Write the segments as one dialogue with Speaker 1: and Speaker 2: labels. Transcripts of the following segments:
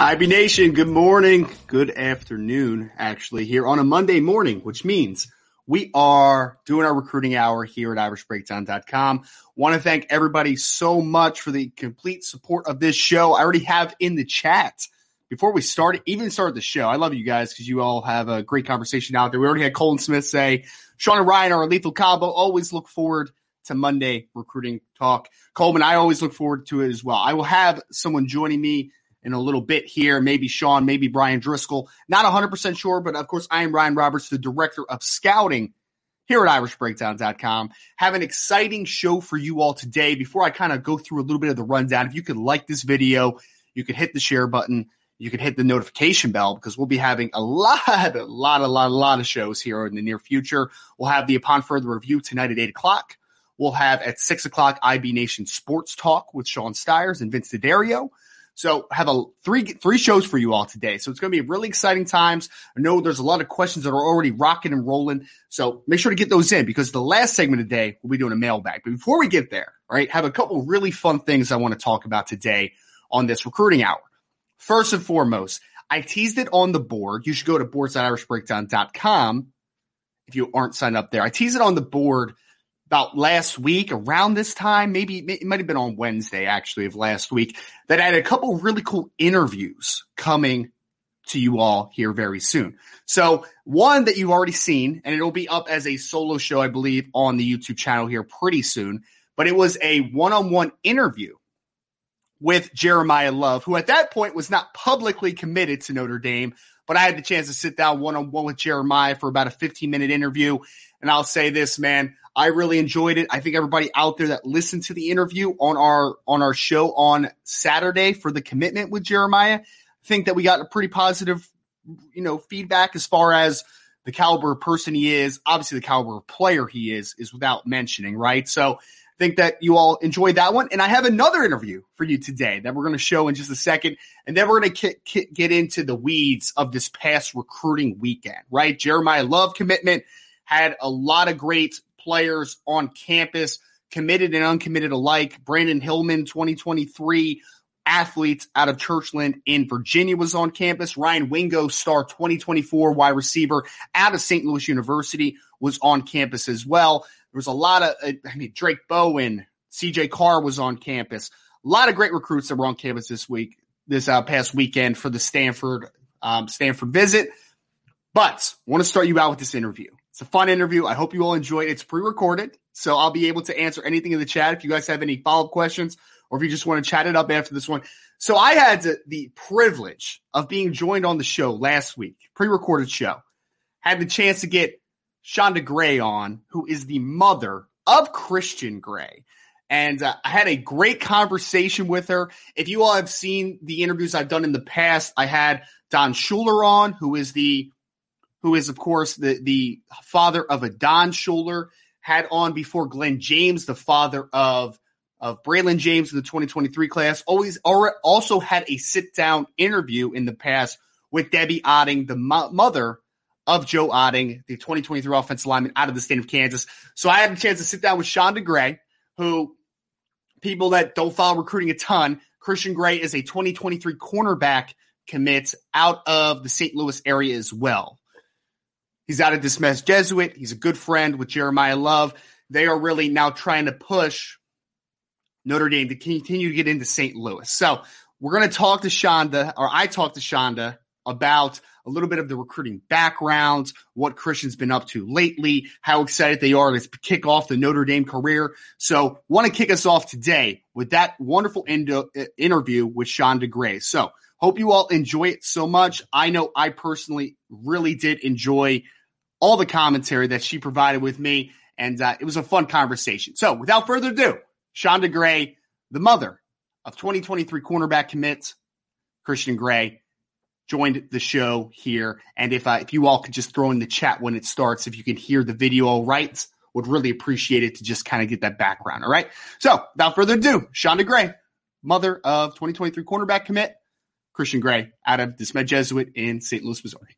Speaker 1: IB Nation, good morning, good afternoon, actually, here on a Monday morning, which means we are doing our recruiting hour here at irishbreakdown.com. Want to thank everybody so much for the complete support of this show. I already have in the chat before we start, even start the show. I love you guys because you all have a great conversation out there. We already had Colin Smith say, Sean and Ryan are a lethal combo. Always look forward to Monday recruiting talk. Coleman, I always look forward to it as well. I will have someone joining me in a little bit here. Maybe Sean, maybe Bryan Driskell. Not 100% sure, but of course, I am Ryan Roberts, the director of scouting here at irishbreakdown.com. Have an exciting show for you all today. Before I kind of go through a little bit of the rundown, if you could like this video, you could hit the share button. You could hit the notification bell because we'll be having a lot, a lot, a lot, a lot of shows here in the near future. We'll have the Upon Further Review tonight at 8 o'clock. We'll have at 6 o'clock IB Nation Sports Talk with Sean Stires and Vince D'Addario. So have a three three shows for you all today. So it's going to be really exciting times. I know there's a lot of questions that are already rocking and rolling. So make sure to get those in because the last segment of the day we'll be doing a mailbag. But before we get there, right, have a couple really fun things I want to talk about today on this recruiting hour. First and foremost, I teased it on the board. You should go to boards.irishbreakdown.com if you aren't signed up there. I teased it on the board about last week around this time, maybe it might have been on Wednesday actually of last week, that I had a couple really cool interviews coming to you all here very soon. So one that you've already seen, and it'll be up as a solo show, I believe, on the YouTube channel here pretty soon. But it was a one-on-one interview with Jeremiyah Love, who at that point was not publicly committed to Notre Dame, but I had the chance to sit down one-on-one with Jeremiyah for about a 15 minute interview. And I'll say this, man, I really enjoyed it. I think everybody out there that listened to the interview on our on our show on Saturday for the commitment with Jeremiyah, think that we got a pretty positive, you know, feedback as far as the caliber of person he is. Obviously, the caliber of player he is is without mentioning, right? So I think that you all enjoyed that one. And I have another interview for you today that we're going to show in just a second. And then we're going to get, get into the weeds of this past recruiting weekend, right? Jeremiyah Love commitment had a lot of great players on campus, committed and uncommitted alike. Brandon Hillman, 2023 athletes out of Churchland in Virginia was on campus. Ryan Wingo, star 2024 wide receiver out of St. Louis University was on campus as well. There was a lot of, I mean, Drayk Bowen, CJ Carr was on campus. A lot of great recruits that were on campus this week, this uh, past weekend for the Stanford, um, Stanford visit. But want to start you out with this interview. It's a fun interview. I hope you all enjoy it. It's pre-recorded, so I'll be able to answer anything in the chat if you guys have any follow-up questions or if you just want to chat it up after this one. So I had the, privilege of being joined on the show last week, pre-recorded show. Had the chance to get Shonda Gray on, who is the mother of Christian Gray. And uh, I had a great conversation with her. If you all have seen the interviews I've done in the past, I had Don Shuler on, who is the who is, of course, the, the father of Adon Shuler, had on before Glenn James, the father of of Braylon James in the 2023 class. Always also had a sit down interview in the past with Debbie Otting, the mo- mother of Joe Otting, the 2023 offensive lineman out of the state of Kansas. So I had a chance to sit down with Shonda Gray, who people that don't follow recruiting a ton, Christian Gray is a 2023 cornerback commit out of the St. Louis area as well. He's out of De Smet Jesuit. He's a good friend with Jeremiyah Love. They are really now trying to push Notre Dame to continue to get into St. Louis. So we're going to talk to Shonda, or I talked to Shonda about a little bit of the recruiting background, what Christian's been up to lately, how excited they are to kick off the Notre Dame career. So want to kick us off today with that wonderful indo- uh, interview with Shonda Gray. So hope you all enjoy it so much. I know I personally really did enjoy all the commentary that she provided with me, and uh, it was a fun conversation. So without further ado, Shonda Gray, the mother of 2023 cornerback commit Christian Gray, joined the show here. And if uh, if you all could just throw in the chat when it starts, if you can hear the video all right, would really appreciate it to just kind of get that background. All right. So without further ado, Shonda Gray, mother of 2023 cornerback commit Christian Gray out of De Smet Jesuit in St. Louis, Missouri.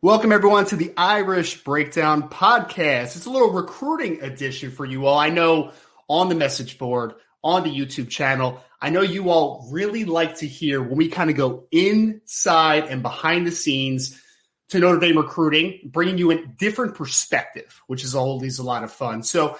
Speaker 1: Welcome everyone to the Irish Breakdown podcast. It's a little recruiting edition for you all. I know on the message board, on the YouTube channel, I know you all really like to hear when we kind of go inside and behind the scenes to Notre Dame recruiting, bringing you a different perspective, which is always a lot of fun. So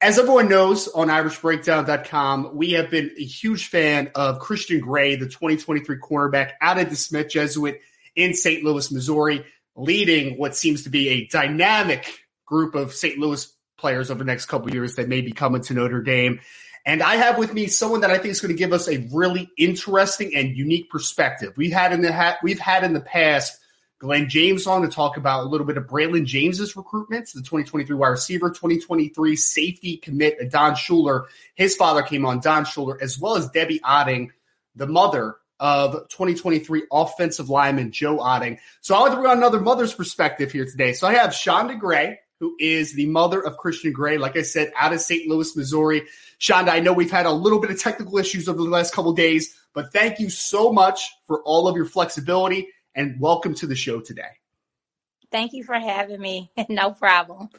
Speaker 1: as everyone knows on irishbreakdown.com, we have been a huge fan of Christian Gray, the 2023 cornerback out of De Smet Jesuit in St. Louis, Missouri leading what seems to be a dynamic group of St. Louis players over the next couple years that may be coming to Notre Dame. And I have with me someone that I think is going to give us a really interesting and unique perspective. We've had in the ha- we've had in the past Glenn James on to talk about a little bit of Braylon James's recruitments, the 2023 wide receiver, 2023 safety commit, uh, Don Shuler. His father came on, Don Shuler, as well as Debbie Otting, the mother of 2023 offensive lineman Joe Otting. So I want to bring on another mother's perspective here today. So I have Shonda Gray, who is the mother of Christian Gray, like I said, out of St. Louis, Missouri. Shonda, I know we've had a little bit of technical issues over the last couple days, but thank you so much for all of your flexibility and welcome to the show today.
Speaker 2: Thank you for having me. no problem.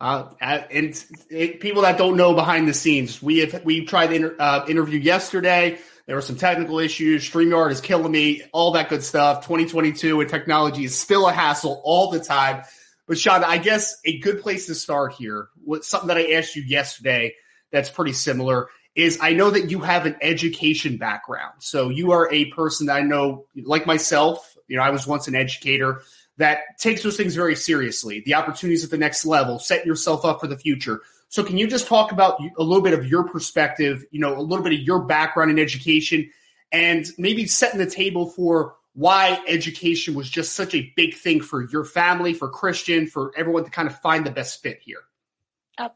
Speaker 1: Uh, and it, people that don't know behind the scenes, we have we tried to inter, uh, interview yesterday. There were some technical issues. Streamyard is killing me. All that good stuff. 2022 and technology is still a hassle all the time. But Sean, I guess a good place to start here, with something that I asked you yesterday that's pretty similar, is I know that you have an education background. So you are a person that I know, like myself, you know, I was once an educator that takes those things very seriously. The opportunities at the next level, setting yourself up for the future. So can you just talk about a little bit of your perspective, you know, a little bit of your background in education and maybe setting the table for why education was just such a big thing for your family, for Christian, for everyone to kind of find the best fit here?
Speaker 2: Oh,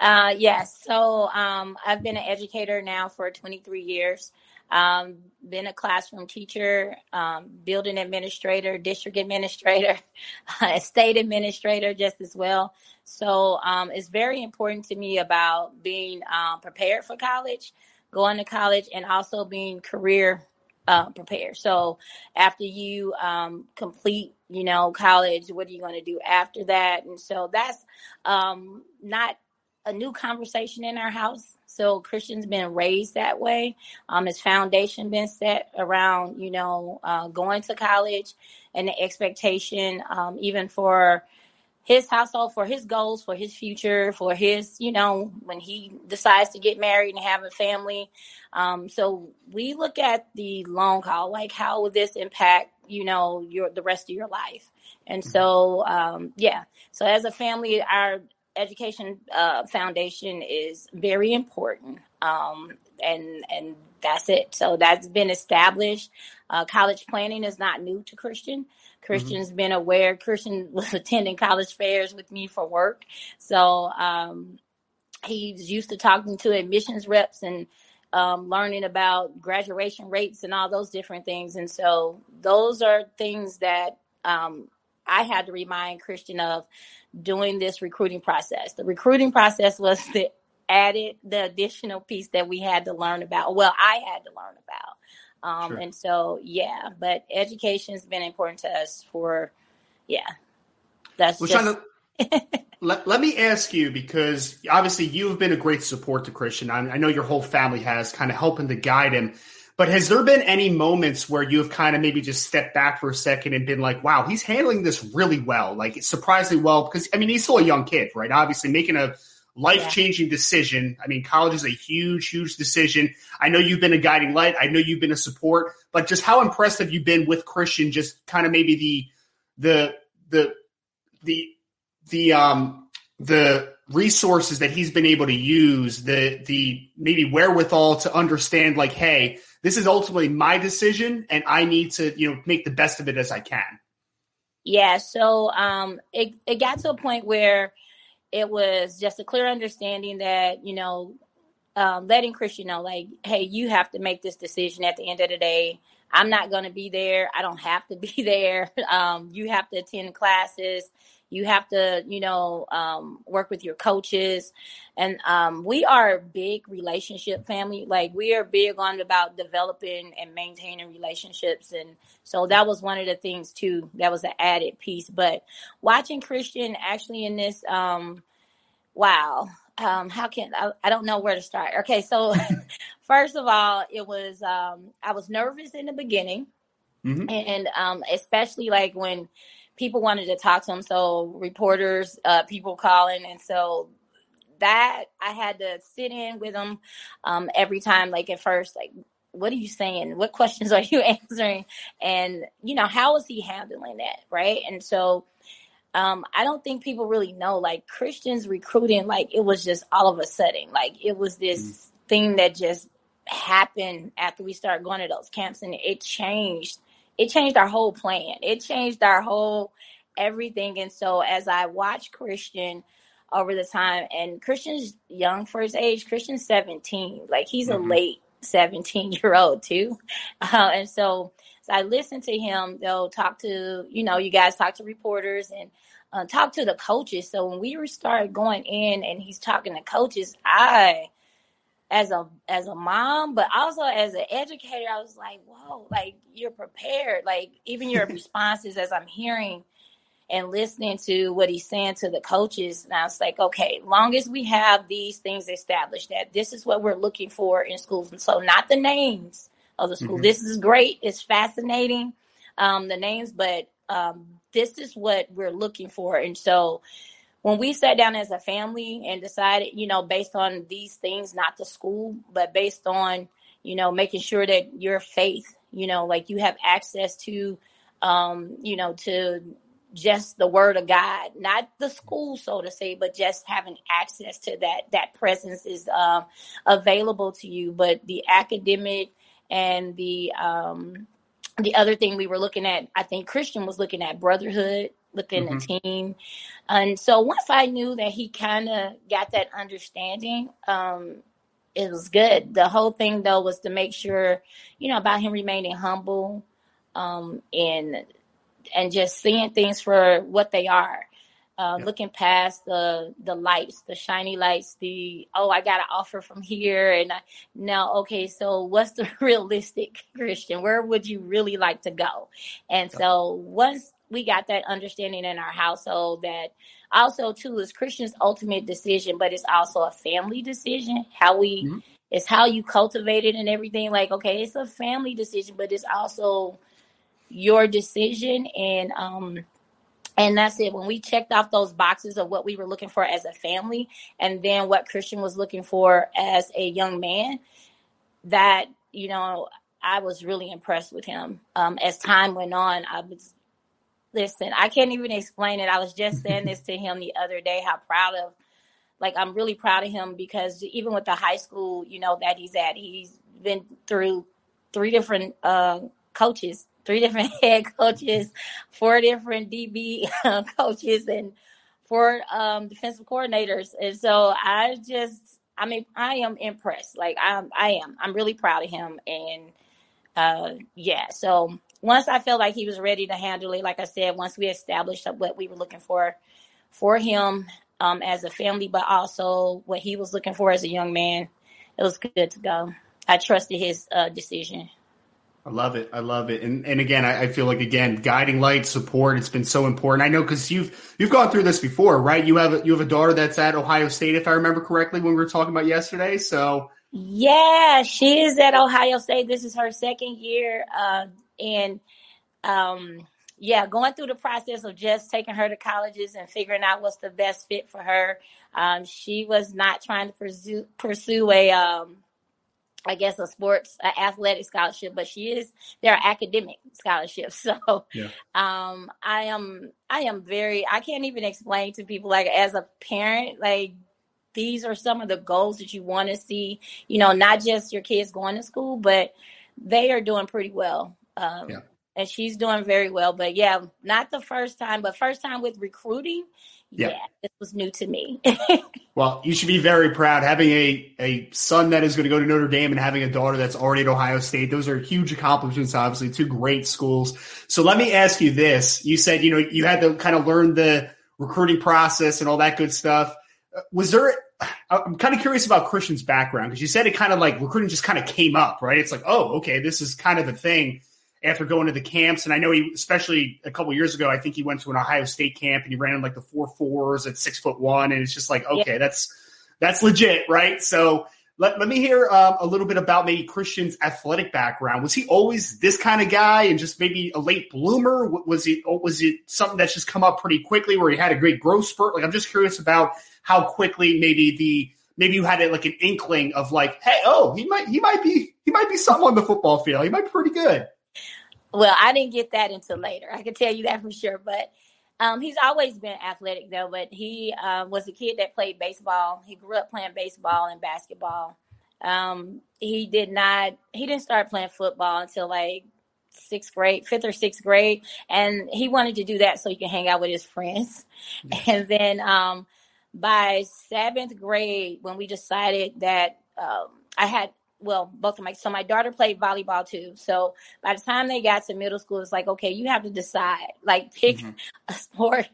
Speaker 2: uh, yes. So um, I've been an educator now for 23 years. Um, been a classroom teacher, um, building administrator, district administrator, state administrator, just as well. So um, it's very important to me about being um, prepared for college, going to college, and also being career uh, prepared. So after you um, complete, you know, college, what are you going to do after that? And so that's um, not a new conversation in our house. So Christian's been raised that way. Um, his foundation been set around, you know, uh, going to college and the expectation, um, even for his household, for his goals, for his future, for his, you know, when he decides to get married and have a family. Um, so we look at the long haul, like how will this impact, you know, your the rest of your life. And so, um, yeah. So as a family, our education uh, foundation is very important, um, and and that's it. So that's been established. Uh, college planning is not new to Christian. Christian's mm-hmm. been aware. Christian was attending college fairs with me for work, so um, he's used to talking to admissions reps and um, learning about graduation rates and all those different things. And so those are things that um, I had to remind Christian of doing this recruiting process. The recruiting process was the added, the additional piece that we had to learn about. Well, I had to learn about. Um, sure. And so, yeah, but education has been important to us for, yeah, that's well, just.
Speaker 1: To, let, let me ask you because obviously you've been a great support to Christian. I, I know your whole family has kind of helping to guide him. But has there been any moments where you have kind of maybe just stepped back for a second and been like, wow, he's handling this really well, like surprisingly well? Because, I mean, he's still a young kid, right? Obviously, making a life changing decision. I mean, college is a huge, huge decision. I know you've been a guiding light, I know you've been a support, but just how impressed have you been with Christian? Just kind of maybe the, the, the, the, the, um, the resources that he's been able to use, the, the maybe wherewithal to understand, like, hey, this is ultimately my decision and I need to, you know, make the best of it as I can.
Speaker 2: Yeah. So um, it, it got to a point where it was just a clear understanding that, you know, um, letting Christian know, like, hey, you have to make this decision at the end of the day. I'm not going to be there. I don't have to be there. Um, you have to attend classes you have to you know um, work with your coaches. And um, we are a big relationship family. Like we are big on about developing and maintaining relationships. And so that was one of the things too that was an added piece. But watching christian actually in this um, wow um, how can I, I don't know where to start. Okay so first of all it was um, i was nervous in the beginning. Mm-hmm. and um, especially like when people wanted to talk to him. So reporters, uh, people calling, and so that I had to sit in with him um, every time. Like at first, like what are you saying? What questions are you answering? And you know how is he handling that, right? And so um, I don't think people really know. Like Christians recruiting, like it was just all of a sudden, like it was this mm. thing that just happened after we started going to those camps, and it changed it changed our whole plan. It changed our whole everything. And so as I watch Christian over the time, and Christian's young for his age, Christian's 17, like he's mm-hmm. a late 17 year old too. Uh, and so, so I listen to him, they'll talk to, you know, you guys talk to reporters and uh, talk to the coaches. So when we started going in and he's talking to coaches, I as a as a mom, but also as an educator, I was like, whoa, like you're prepared. Like even your responses as I'm hearing and listening to what he's saying to the coaches. And I was like, okay, long as we have these things established, that this is what we're looking for in schools. And so, not the names of the school. Mm-hmm. This is great. It's fascinating, um, the names, but um, this is what we're looking for. And so, when we sat down as a family and decided, you know, based on these things, not the school, but based on, you know, making sure that your faith, you know, like you have access to, um, you know, to just the word of God, not the school, so to say, but just having access to that, that presence is um, available to you. But the academic and the, um, the other thing we were looking at, I think Christian was looking at brotherhood within mm-hmm. the team. And so once I knew that he kind of got that understanding, um, it was good. The whole thing though was to make sure, you know, about him remaining humble, um, and and just seeing things for what they are. Uh, yeah. Looking past the the lights, the shiny lights, the oh, I got an offer from here, and I, now okay, so what's the realistic Christian? Where would you really like to go? And yeah. so once we got that understanding in our household that also too is Christian's ultimate decision, but it's also a family decision. How we mm-hmm. it's how you cultivate it and everything. Like, okay, it's a family decision, but it's also your decision. And um and that's it. When we checked off those boxes of what we were looking for as a family, and then what Christian was looking for as a young man, that you know, I was really impressed with him. Um, as time went on, I was listen, I can't even explain it. I was just saying this to him the other day, how proud of like I'm really proud of him because even with the high school, you know, that he's at, he's been through three different uh, coaches, three different head coaches, four different DB uh, coaches, and four um, defensive coordinators. And so I just, I mean, I am impressed. Like I'm, I am. I'm really proud of him. And uh, yeah, so once I felt like he was ready to handle it, like I said, once we established what we were looking for for him um, as a family, but also what he was looking for as a young man, it was good to go. I trusted his uh, decision.
Speaker 1: I love it. I love it. And and again, I, I, feel like again, guiding light, support. It's been so important. I know because you've you've gone through this before, right? You have a, you have a daughter that's at Ohio State, if I remember correctly, when we were talking about yesterday. So
Speaker 2: yeah, she is at Ohio State. This is her second year. Uh, and um, yeah, going through the process of just taking her to colleges and figuring out what's the best fit for her. Um, she was not trying to pursue pursue a um, I guess a sports a athletic scholarship, but she is there are academic scholarships. So yeah. um I am I am very I can't even explain to people like as a parent, like these are some of the goals that you want to see, you know, not just your kids going to school, but they are doing pretty well. Um, yeah. And she's doing very well. But yeah, not the first time, but first time with recruiting. Yeah, yeah this was new to me.
Speaker 1: well, you should be very proud having a, a son that is going to go to Notre Dame and having a daughter that's already at Ohio State. Those are huge accomplishments, obviously, two great schools. So let me ask you this. You said, you know, you had to kind of learn the recruiting process and all that good stuff. Uh, was there I'm kind of curious about Christian's background because you said it kind of like recruiting just kind of came up, right? It's like, oh, okay, this is kind of a thing after going to the camps. And I know he, especially a couple years ago, I think he went to an Ohio State camp and he ran in like the four fours at six foot one. And it's just like, okay, yeah. that's, that's legit. Right. So let, let me hear um, a little bit about maybe Christian's athletic background. Was he always this kind of guy and just maybe a late bloomer? Was it, was it something that's just come up pretty quickly where he had a great growth spurt? Like, I'm just curious about how quickly maybe the, maybe you had it like an inkling of like, hey, oh, he might, he might be, he might be something on the football field. He might be pretty good.
Speaker 2: Well, I didn't get that until later. I can tell you that for sure. But um, he's always been athletic though. But he uh, was a kid that played baseball. He grew up playing baseball and basketball. Um, he did not. He didn't start playing football until like sixth grade, fifth or sixth grade, and he wanted to do that so he can hang out with his friends. And then um, by seventh grade, when we decided that um, I had well, both of my so my daughter played volleyball too. So by the time they got to middle school, it's like, okay, you have to decide. Like pick mm-hmm. a sport,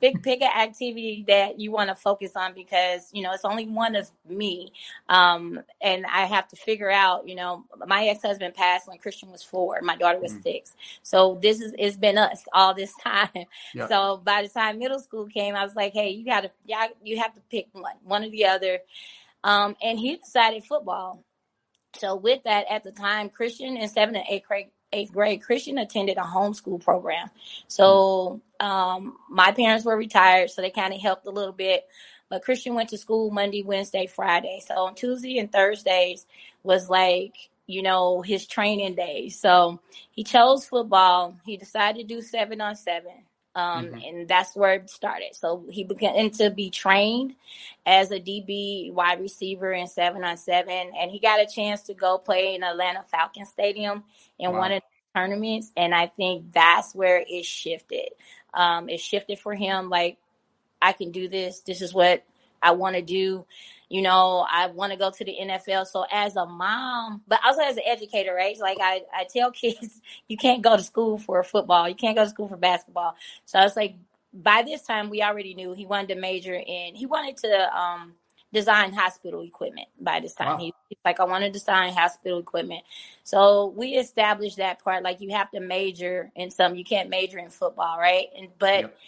Speaker 2: pick pick an activity that you want to focus on because you know it's only one of me. Um, and I have to figure out, you know, my ex-husband passed when Christian was four, my daughter was mm-hmm. six. So this is it's been us all this time. Yep. So by the time middle school came, I was like, hey, you gotta yeah, you have to pick one, one or the other. Um, and he decided football. So with that, at the time, Christian in seventh and eighth grade, eighth grade, Christian attended a homeschool program. So um, my parents were retired, so they kind of helped a little bit. But Christian went to school Monday, Wednesday, Friday. So on Tuesday and Thursdays was like, you know, his training days. So he chose football. He decided to do seven on seven. Um, mm-hmm. and that's where it started. So he began to be trained as a DB wide receiver in seven on seven, and he got a chance to go play in Atlanta Falcon Stadium in wow. one of the tournaments. And I think that's where it shifted. Um, it shifted for him. Like I can do this. This is what I want to do you know, I want to go to the NFL. So as a mom, but also as an educator, right? Like I, I tell kids, you can't go to school for football. You can't go to school for basketball. So I was like, by this time we already knew he wanted to major in, he wanted to, um, design hospital equipment by this time. Wow. He, he's like, I want to design hospital equipment. So we established that part. Like you have to major in some, you can't major in football, right? And, but, yep.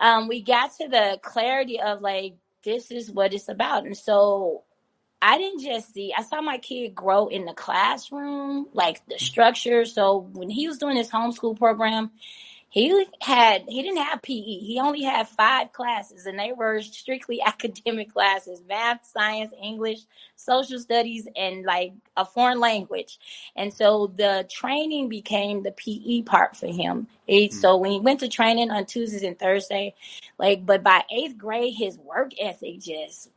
Speaker 2: um, we got to the clarity of like, this is what it's about. And so I didn't just see, I saw my kid grow in the classroom, like the structure. So when he was doing his homeschool program, he had he didn't have PE. He only had five classes, and they were strictly academic classes: math, science, English, social studies, and like a foreign language. And so the training became the PE part for him. He, mm-hmm. So when he went to training on Tuesdays and Thursday, like, but by eighth grade, his work ethic just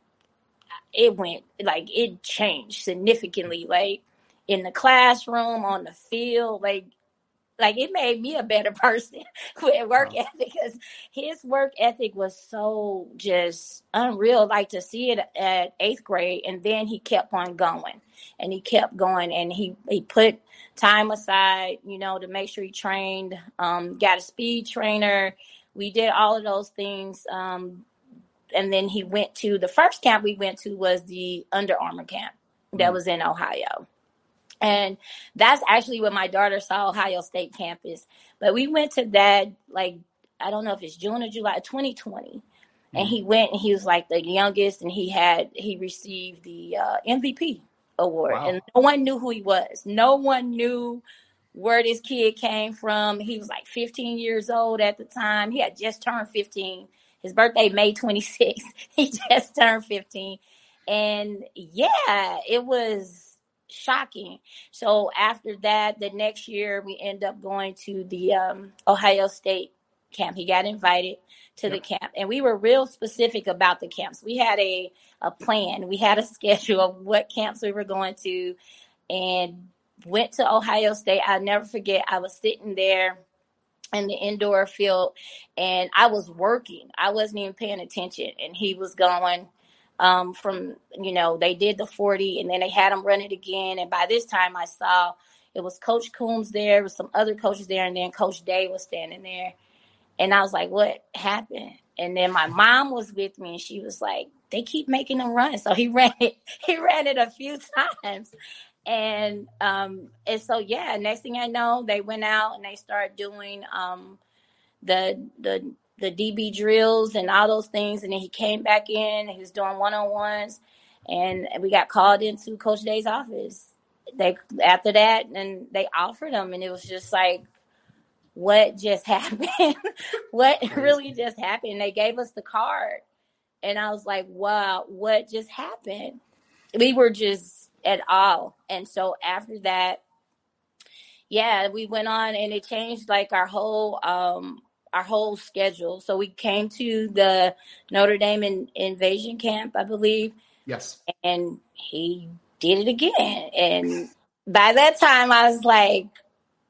Speaker 2: it went like it changed significantly. Like in the classroom, on the field, like like it made me a better person with work wow. ethic because his work ethic was so just unreal like to see it at eighth grade and then he kept on going and he kept going and he he put time aside you know to make sure he trained um, got a speed trainer we did all of those things um, and then he went to the first camp we went to was the Under Armour camp that mm-hmm. was in ohio and that's actually when my daughter saw Ohio State campus. But we went to that like I don't know if it's June or July 2020. Mm-hmm. And he went and he was like the youngest and he had he received the uh, MVP award. Wow. And no one knew who he was. No one knew where this kid came from. He was like 15 years old at the time. He had just turned 15. His birthday May 26th. he just turned 15. And yeah, it was shocking. So after that, the next year we end up going to the um, Ohio State camp. He got invited to yep. the camp, and we were real specific about the camps. We had a a plan. We had a schedule of what camps we were going to, and went to Ohio State. I'll never forget. I was sitting there in the indoor field and I was working. I wasn't even paying attention and he was going um, from you know they did the 40 and then they had them run it again. And by this time i saw it was coach coombs there was some other coaches there and then coach day was standing there. And i was like what happened? And then my mom was with me and she was like they keep making them run. So he ran it he ran it a few times. And um and so yeah next thing i know they went out and they started doing um the the the DB drills and all those things. And then he came back in. he was doing one on ones, and we got called into Coach Day's office. They after that, and they offered him, and it was just like, what just happened? what really just happened? They gave us the card, and I was like, wow, what just happened? We were just at all, and so after that. Yeah, we went on and it changed like our whole um our whole schedule. So we came to the Notre Dame in, invasion camp, I believe.
Speaker 1: Yes.
Speaker 2: And he did it again. And by that time, I was like,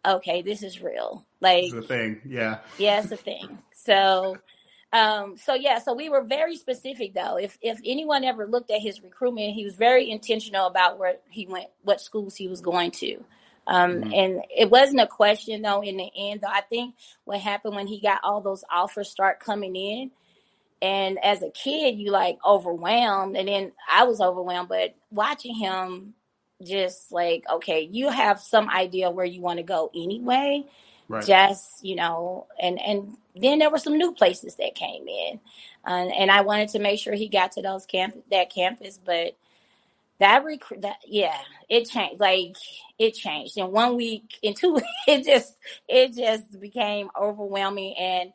Speaker 2: okay, this is real. Like,
Speaker 1: it's a thing. Yeah.
Speaker 2: Yeah, it's a thing. So Um, so yeah, so we were very specific though. If if anyone ever looked at his recruitment, he was very intentional about where he went, what schools he was going to. Um, mm-hmm. and it wasn't a question though in the end though. I think what happened when he got all those offers start coming in, and as a kid, you like overwhelmed, and then I was overwhelmed, but watching him just like, okay, you have some idea where you want to go anyway. Right. Just, you know, and and then there were some new places that came in. Uh, and I wanted to make sure he got to those camp that campus, but that rec- that yeah, it changed. Like it changed in one week, in two it just it just became overwhelming and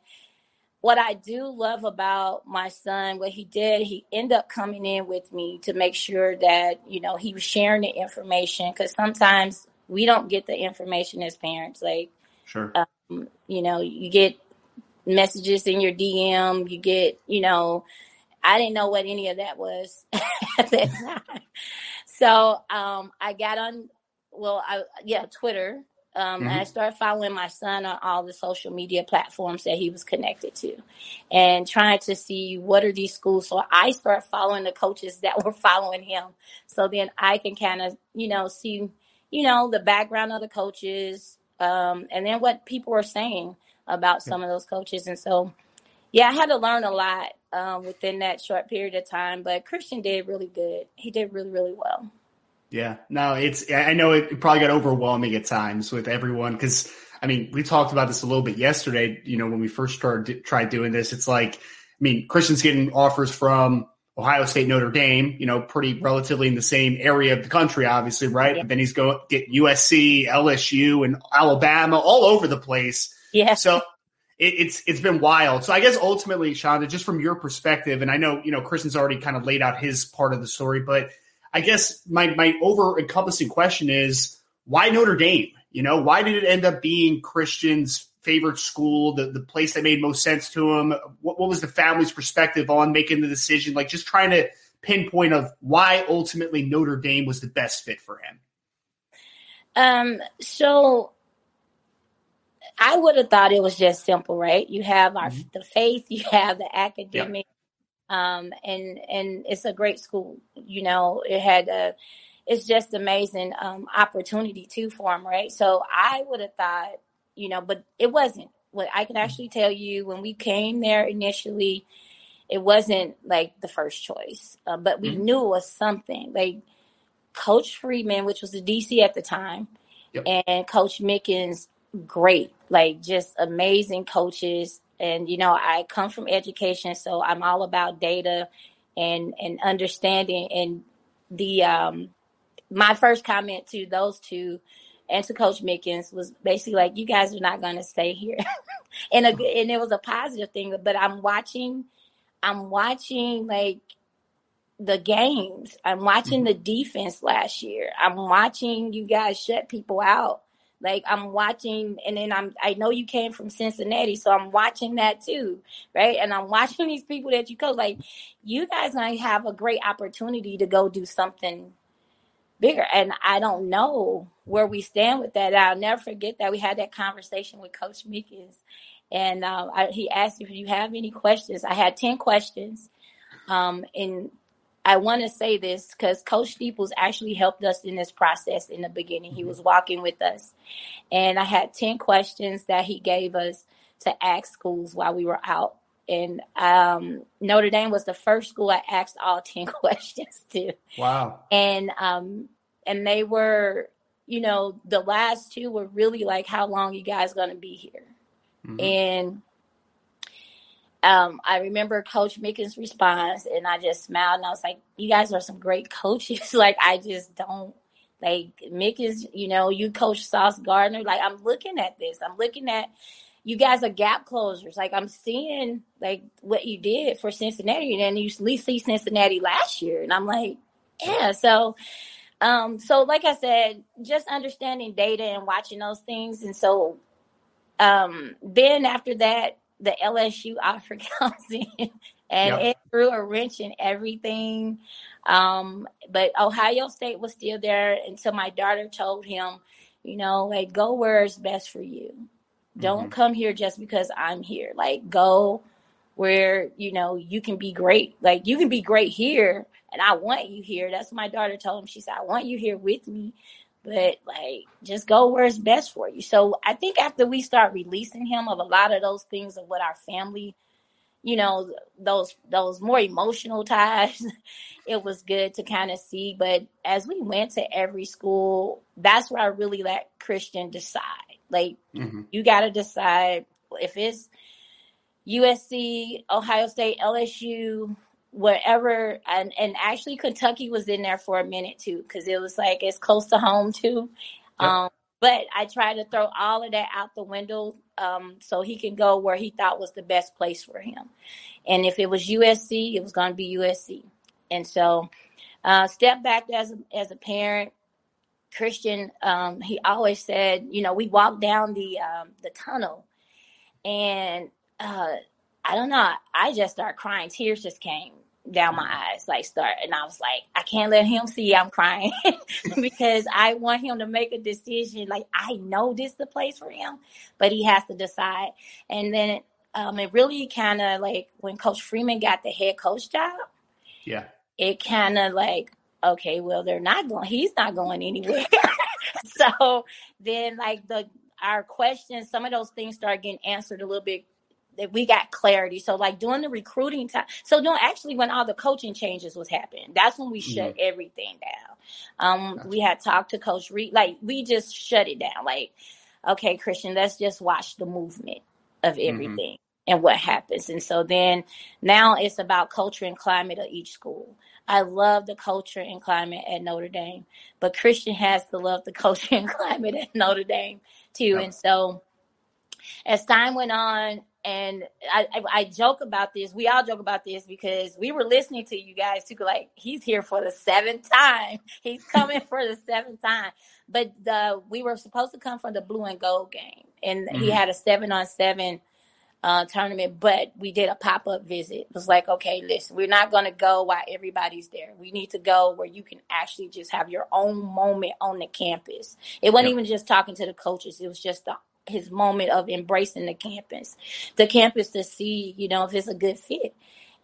Speaker 2: what I do love about my son, what he did, he ended up coming in with me to make sure that, you know, he was sharing the information because sometimes we don't get the information as parents. Like,
Speaker 1: sure.
Speaker 2: Um, you know, you get messages in your DM, you get, you know, I didn't know what any of that was at that time. So um, I got on, well, I, yeah, Twitter um, mm-hmm. I started following my son on all the social media platforms that he was connected to and trying to see what are these schools. So I started following the coaches that were following him. So then I can kind of, you know, see, you know, the background of the coaches um, and then what people were saying about some of those coaches. And so, yeah, I had to learn a lot um, within that short period of time, but Christian did really good. He did really, really well.
Speaker 1: Yeah, no, it's. I know it probably got overwhelming at times with everyone because I mean we talked about this a little bit yesterday. You know when we first started tried doing this, it's like I mean Christian's getting offers from Ohio State, Notre Dame. You know, pretty relatively in the same area of the country, obviously, right? Yeah. But then he's going get USC, LSU, and Alabama all over the place.
Speaker 2: Yeah.
Speaker 1: So it, it's it's been wild. So I guess ultimately, Shonda, just from your perspective, and I know you know Christian's already kind of laid out his part of the story, but I guess my my over encompassing question is why Notre Dame? You know, why did it end up being Christian's favorite school, the, the place that made most sense to him? What, what was the family's perspective on making the decision? Like just trying to pinpoint of why ultimately Notre Dame was the best fit for him.
Speaker 2: Um, so I would have thought it was just simple, right? You have our mm-hmm. the faith, you have the academic, um, and and it's a great school. You know, it had a, it's just amazing um, opportunity too for them, right? So I would have thought, you know, but it wasn't. What I can actually tell you when we came there initially, it wasn't like the first choice, uh, but we mm-hmm. knew it was something. Like Coach Freeman, which was the DC at the time, yep. and Coach Mickens, great, like just amazing coaches. And you know i come from education so i'm all about data and and understanding. And the um my first comment to those two and to coach mickens was basically like you guys are not going to stay here. And a, and it was a positive thing but i'm watching i'm watching like the games. I'm watching mm-hmm. the defense last year. I'm watching you guys shut people out like I'm watching, and then I'm I know you came from Cincinnati, so I'm watching that too, right? And I'm watching these people that you coach. Like you guys gonna have a great opportunity to go do something bigger. And I don't know where we stand with that. I'll never forget that we had that conversation with Coach Mickens, and uh, I, he asked if you have any questions. I had ten questions, um, and I want to say this because Coach Steeples actually helped us in this process in the beginning. He was walking with us. And I had 10 questions that he gave us to ask schools while we were out. And um, Notre Dame was the first school I asked all 10 questions to.
Speaker 1: Wow.
Speaker 2: And um, and they were, you know, the last two were really like, how long you guys going to be here? Mm-hmm. And um, I remember Coach Mickens' response, and I just smiled and I was like, "You guys are some great coaches." like I just don't like Mickens. You know, you coach Sauce Gardner. Like I'm looking at this. I'm looking at you guys are gap closers. Like I'm seeing like what you did for Cincinnati, and then you least see Cincinnati last year, and I'm like, yeah. So, um, so like I said, just understanding data and watching those things, and so, um, then after that the LSU offer comes in and yep. it threw a wrench in everything. Um, but Ohio State was still there until my daughter told him, you know, like go where is best for you. Don't mm-hmm. come here just because I'm here. Like go where you know you can be great. Like you can be great here, and I want you here. That's what my daughter told him. She said, "I want you here with me." But like, just go where it's best for you. So I think after we start releasing him of a lot of those things of what our family you know those those more emotional ties it was good to kind of see but as we went to every school that's where i really let christian decide like mm-hmm. you got to decide if it's usc ohio state lsu wherever and and actually kentucky was in there for a minute too because it was like it's close to home too yep. um but I tried to throw all of that out the window um, so he can go where he thought was the best place for him. And if it was USC, it was going to be USC. And so, uh, step back as a, as a parent. Christian, um, he always said, you know, we walked down the um, the tunnel, and uh, I don't know, I just started crying. Tears just came down my eyes, like start. And I was like, I can't let him see I'm crying because I want him to make a decision. Like I know this is the place for him, but he has to decide. And then um, it really kind of like when Coach Freeman got the head coach job.
Speaker 1: Yeah.
Speaker 2: It kind of like, okay, well, they're not going, he's not going anywhere. so then like the, our questions, some of those things start getting answered a little bit that we got clarity. So like during the recruiting time, so doing actually when all the coaching changes was happening, that's when we mm-hmm. shut everything down. Um, we had talked to Coach Reed, like we just shut it down. Like, okay, Christian, let's just watch the movement of mm-hmm. everything mm-hmm. and what happens. And so then now it's about culture and climate of each school. I love the culture and climate at Notre Dame, but Christian has to love the culture and climate at Notre Dame too. And so as time went on, and I, I, I, joke about this. We all joke about this because we were listening to you guys too. Like he's here for the seventh time. He's coming for the seventh time. But the we were supposed to come for the blue and gold game, and mm-hmm. he had a seven on seven uh, tournament. But we did a pop up visit. It was like, okay, listen, we're not going to go while everybody's there. We need to go where you can actually just have your own moment on the campus. It wasn't yep. even just talking to the coaches. It was just the his moment of embracing the campus, the campus to see, you know, if it's a good fit.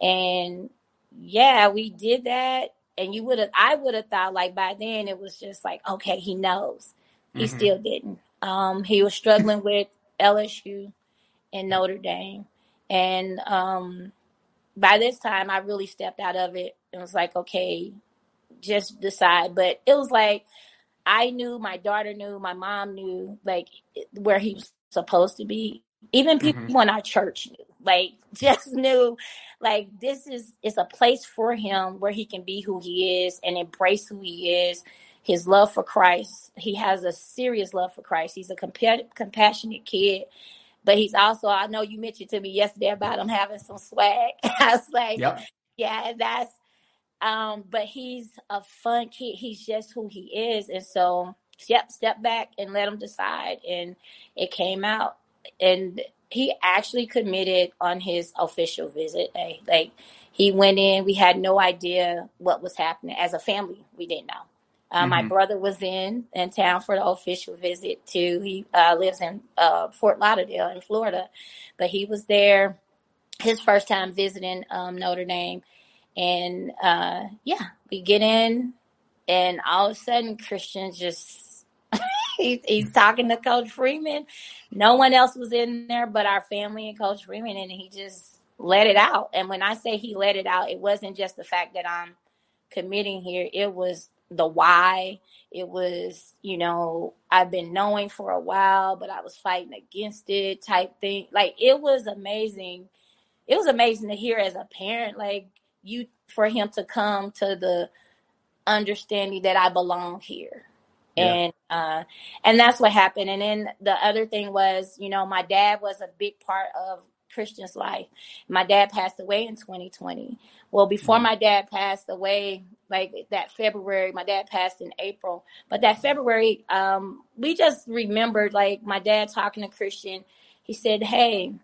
Speaker 2: And yeah, we did that. And you would have, I would have thought like by then it was just like, okay, he knows. He mm-hmm. still didn't. Um, he was struggling with LSU and Notre Dame. And um, by this time, I really stepped out of it and was like, okay, just decide. But it was like, I knew, my daughter knew, my mom knew, like where he was supposed to be. Even people mm-hmm. in our church knew, like just knew, like this is it's a place for him where he can be who he is and embrace who he is. His love for Christ, he has a serious love for Christ. He's a compa- compassionate kid, but he's also. I know you mentioned to me yesterday about him having some swag. I was like, yep. yeah, that's um, but he's a fun kid. He's just who he is. And so, yep, step back and let him decide. And it came out. And he actually committed on his official visit. Like, he went in, we had no idea what was happening. As a family, we didn't know. Uh, mm-hmm. My brother was in in town for the official visit too. He uh, lives in uh, Fort Lauderdale in Florida, but he was there his first time visiting um, Notre Dame, and uh, yeah, we get in, and all of a sudden, Christian just he's, he's talking to Coach Freeman. No one else was in there but our family and Coach Freeman, and he just let it out. And when I say he let it out, it wasn't just the fact that I'm committing here, it was the why. It was, you know, I've been knowing for a while, but I was fighting against it type thing. Like it was amazing. It was amazing to hear as a parent, like you for him to come to the understanding that I belong here. Yeah. And uh and that's what happened. And then the other thing was, you know, my dad was a big part of Christian's life. My dad passed away in 2020. Well, before mm-hmm. my dad passed away, like that February, my dad passed in April. But that February, um, we just remembered like my dad talking to Christian. He said, Hey,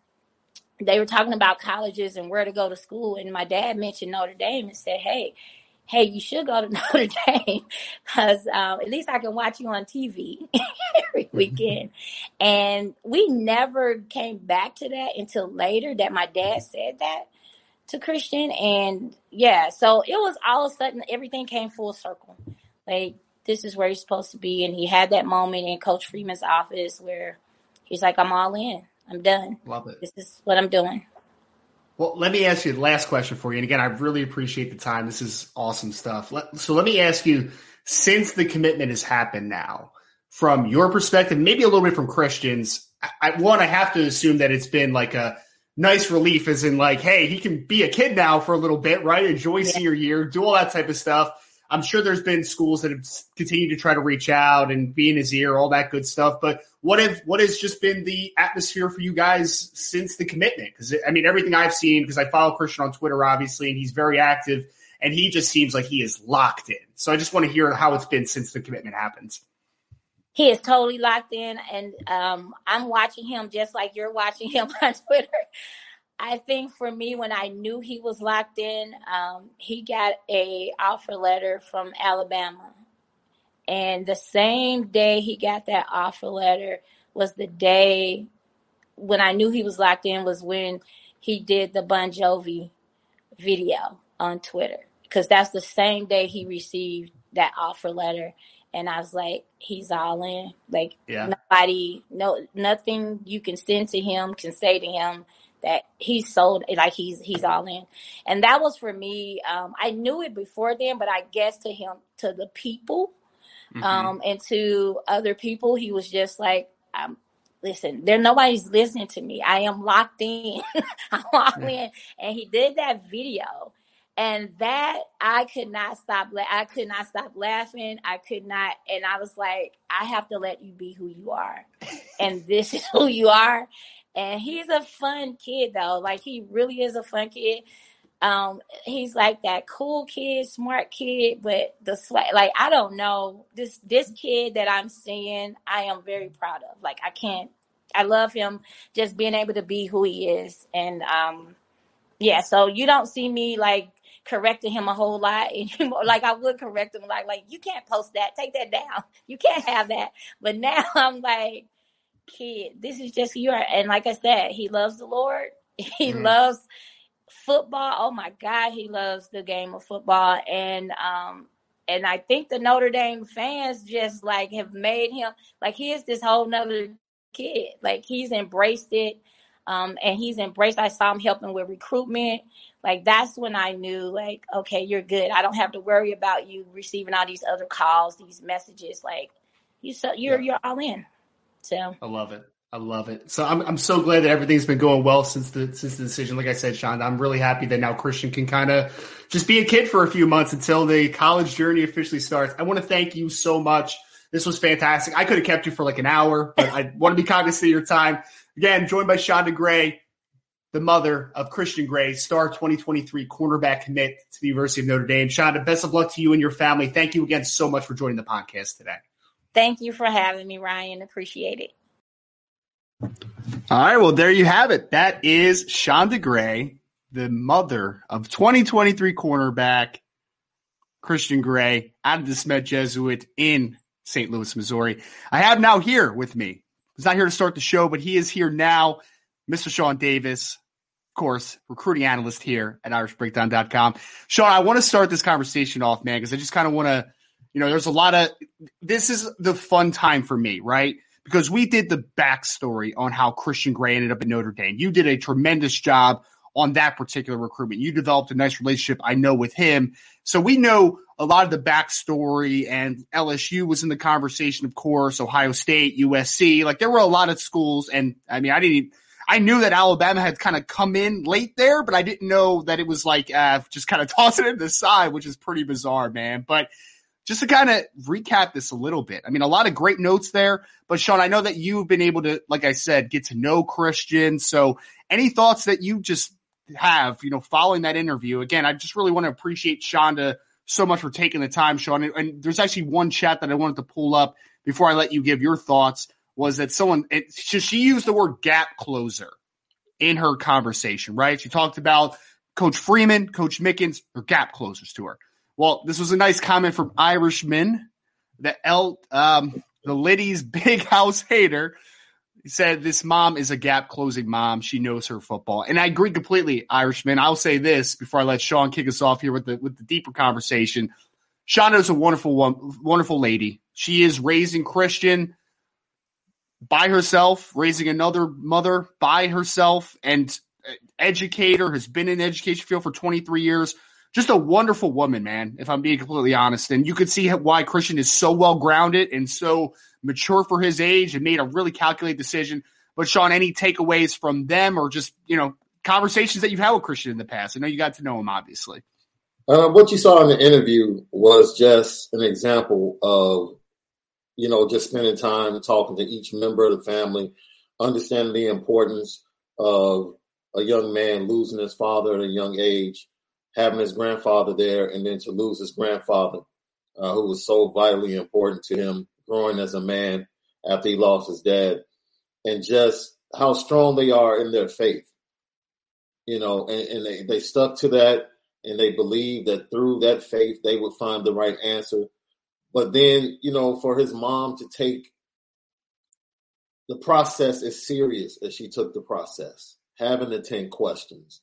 Speaker 2: they were talking about colleges and where to go to school. And my dad mentioned Notre Dame and said, Hey, hey, you should go to Notre Dame because um, at least I can watch you on TV every mm-hmm. weekend. And we never came back to that until later that my dad said that to Christian. And yeah, so it was all of a sudden everything came full circle. Like, this is where he's supposed to be. And he had that moment in Coach Freeman's office where he's like, I'm all in. I'm done.
Speaker 1: Love it.
Speaker 2: This is what I'm doing.
Speaker 1: Well, let me ask you the last question for you. And again, I really appreciate the time. This is awesome stuff. So let me ask you, since the commitment has happened now, from your perspective, maybe a little bit from Christians, I, one, I have to assume that it's been like a nice relief, as in like, hey, he can be a kid now for a little bit, right? Enjoy yeah. senior year, do all that type of stuff. I'm sure there's been schools that have continued to try to reach out and be in his ear, all that good stuff. But what have what has just been the atmosphere for you guys since the commitment? Because I mean, everything I've seen, because I follow Christian on Twitter, obviously, and he's very active, and he just seems like he is locked in. So I just want to hear how it's been since the commitment happens.
Speaker 2: He is totally locked in, and um, I'm watching him just like you're watching him on Twitter. I think for me, when I knew he was locked in, um, he got a offer letter from Alabama, and the same day he got that offer letter was the day when I knew he was locked in. Was when he did the Bon Jovi video on Twitter, because that's the same day he received that offer letter, and I was like, he's all in. Like yeah. nobody, no, nothing you can send to him can say to him that he's sold like he's he's all in and that was for me um, i knew it before then but i guess to him to the people mm-hmm. um, and to other people he was just like um, listen there nobody's listening to me i am locked in i'm locked yeah. in and he did that video and that I could not stop. I could not stop laughing. I could not, and I was like, I have to let you be who you are, and this is who you are. And he's a fun kid though. Like he really is a fun kid. Um, he's like that cool kid, smart kid, but the like I don't know. This this kid that I'm seeing, I am very proud of. Like I can't I love him just being able to be who he is. And um yeah, so you don't see me like correcting him a whole lot anymore. Like I would correct him like like you can't post that, take that down. You can't have that. But now I'm like kid. This is just you are. And like I said, he loves the Lord. He mm-hmm. loves football. Oh my God, he loves the game of football. And um and I think the Notre Dame fans just like have made him like he is this whole nother kid. Like he's embraced it. Um, and he's embraced. I saw him helping with recruitment. Like that's when I knew, like, okay, you're good. I don't have to worry about you receiving all these other calls, these messages. Like, you so you're yeah. you're all in.
Speaker 1: I love it. I love it. So I'm I'm so glad that everything's been going well since the since the decision. Like I said, Sean, I'm really happy that now Christian can kind of just be a kid for a few months until the college journey officially starts. I want to thank you so much. This was fantastic. I could have kept you for like an hour, but I want to be cognizant of your time. Again, joined by Shonda Gray, the mother of Christian Gray, star 2023 cornerback commit to the University of Notre Dame. Shonda, best of luck to you and your family. Thank you again so much for joining the podcast today.
Speaker 2: Thank you for having me, Ryan. Appreciate it.
Speaker 1: All right. Well, there you have it. That is Shonda Gray, the mother of 2023 cornerback Christian Gray out of De Smet Jesuit in St. Louis, Missouri. I have now here with me. He's not here to start the show, but he is here now. Mr. Sean Davis, of course, recruiting analyst here at IrishBreakdown.com. Sean, I want to start this conversation off, man, because I just kind of want to you know, there's a lot of this is the fun time for me, right? Because we did the backstory on how Christian Gray ended up at Notre Dame. You did a tremendous job on that particular recruitment. You developed a nice relationship, I know, with him. So we know a lot of the backstory, and LSU was in the conversation, of course, Ohio State, USC. Like there were a lot of schools, and I mean, I didn't. I knew that Alabama had kind of come in late there, but I didn't know that it was like uh, just kind of tossing it to the side, which is pretty bizarre, man. But just to kind of recap this a little bit. I mean, a lot of great notes there, but Sean, I know that you've been able to, like I said, get to know Christian. So any thoughts that you just have, you know, following that interview? Again, I just really want to appreciate Shonda so much for taking the time, Sean. And there's actually one chat that I wanted to pull up before I let you give your thoughts was that someone, it, she used the word gap closer in her conversation, right? She talked about Coach Freeman, Coach Mickens, or gap closers to her. Well, this was a nice comment from Irishman. The L, um, the Liddy's big house hater. He said this mom is a gap closing mom. She knows her football, and I agree completely, Irishman. I'll say this before I let Sean kick us off here with the with the deeper conversation. Shonda is a wonderful wonderful lady. She is raising Christian by herself, raising another mother by herself, and educator has been in the education field for 23 years just a wonderful woman, man, if I'm being completely honest. And you could see why Christian is so well grounded and so mature for his age and made a really calculated decision. But Sean, any takeaways from them or just, you know, conversations that you've had with Christian in the past? I know you got to know him, obviously.
Speaker 3: Uh, what you saw in the interview was just an example of, you know, just spending time talking to each member of the family, understanding the importance of a young man losing his father at a young age having his grandfather there and then to lose his grandfather, uh, who was so vitally important to him growing as a man after he lost his dad, and just how strong they are in their faith. You know, and, and they, they stuck to that and they believed that through that faith they would find the right answer. But then, you know, for his mom to take the process as serious as she took the process, having the 10 questions,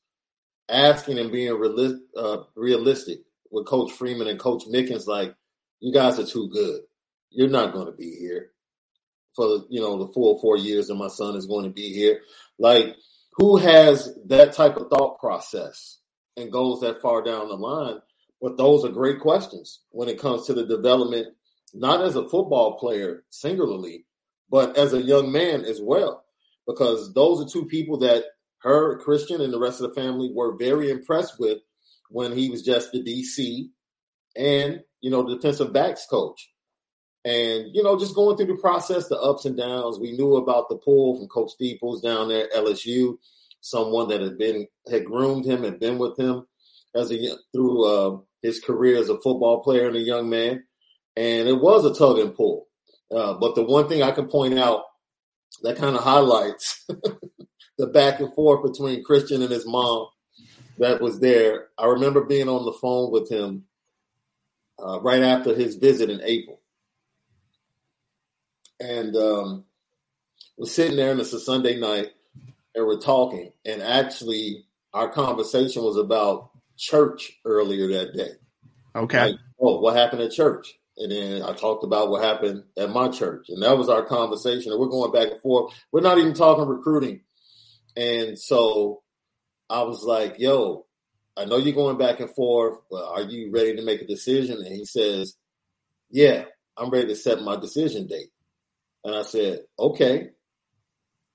Speaker 3: asking and being reali- uh, realistic with Coach Freeman and Coach Mickens, like, you guys are too good. You're not going to be here for the, you know the full four years that my son is going to be here. Like, who has that type of thought process and goes that far down the line? But those are great questions when it comes to the development, not as a football player singularly, but as a young man as well, because those are two people that her, Christian, and the rest of the family were very impressed with when he was just the DC and, you know, defensive backs coach. And, you know, just going through the process, the ups and downs. We knew about the pull from Coach Steeples down there at LSU, someone that had been, had groomed him, and been with him as a, through uh, his career as a football player and a young man. And it was a tug and pull. Uh, but the one thing I can point out that kind of highlights the back and forth between Christian and his mom that was there. I remember being on the phone with him uh, right after his visit in April. And um, we're sitting there, and it's a Sunday night, and we're talking. And actually, our conversation was about church earlier that day.
Speaker 1: Okay.
Speaker 3: Like, oh, what happened at church? And then I talked about what happened at my church. And that was our conversation. And we're going back and forth. We're not even talking recruiting. And so I was like, yo, I know you're going back and forth, but are you ready to make a decision? And he says, yeah, I'm ready to set my decision date. And I said, okay.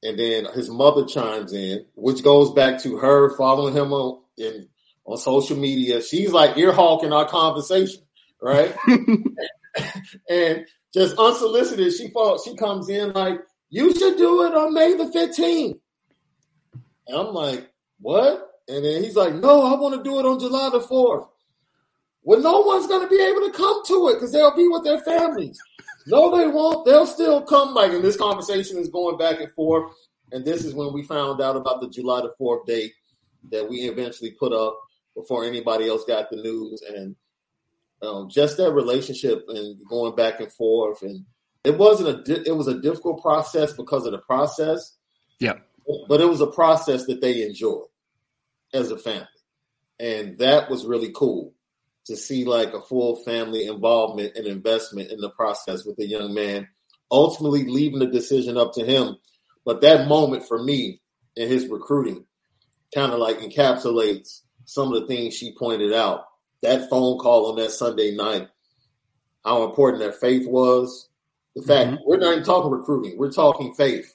Speaker 3: And then his mother chimes in, which goes back to her following him on in, on social media. She's like ear hawking our conversation, right? and just unsolicited, she falls, she comes in like, you should do it on May the 15th. And I'm like, what? And then he's like, no, I want to do it on July the 4th. Well, no one's going to be able to come to it because they'll be with their families. No, they won't. They'll still come. Like, and this conversation is going back and forth. And this is when we found out about the July the 4th date that we eventually put up before anybody else got the news. And um, just that relationship and going back and forth. And it wasn't a, it was a difficult process because of the process.
Speaker 1: Yeah
Speaker 3: but it was a process that they enjoyed as a family. And that was really cool to see like a full family involvement and investment in the process with the young man, ultimately leaving the decision up to him. But that moment for me in his recruiting kind of like encapsulates some of the things she pointed out. That phone call on that Sunday night, how important that faith was. The fact mm-hmm. we're not even talking recruiting, we're talking faith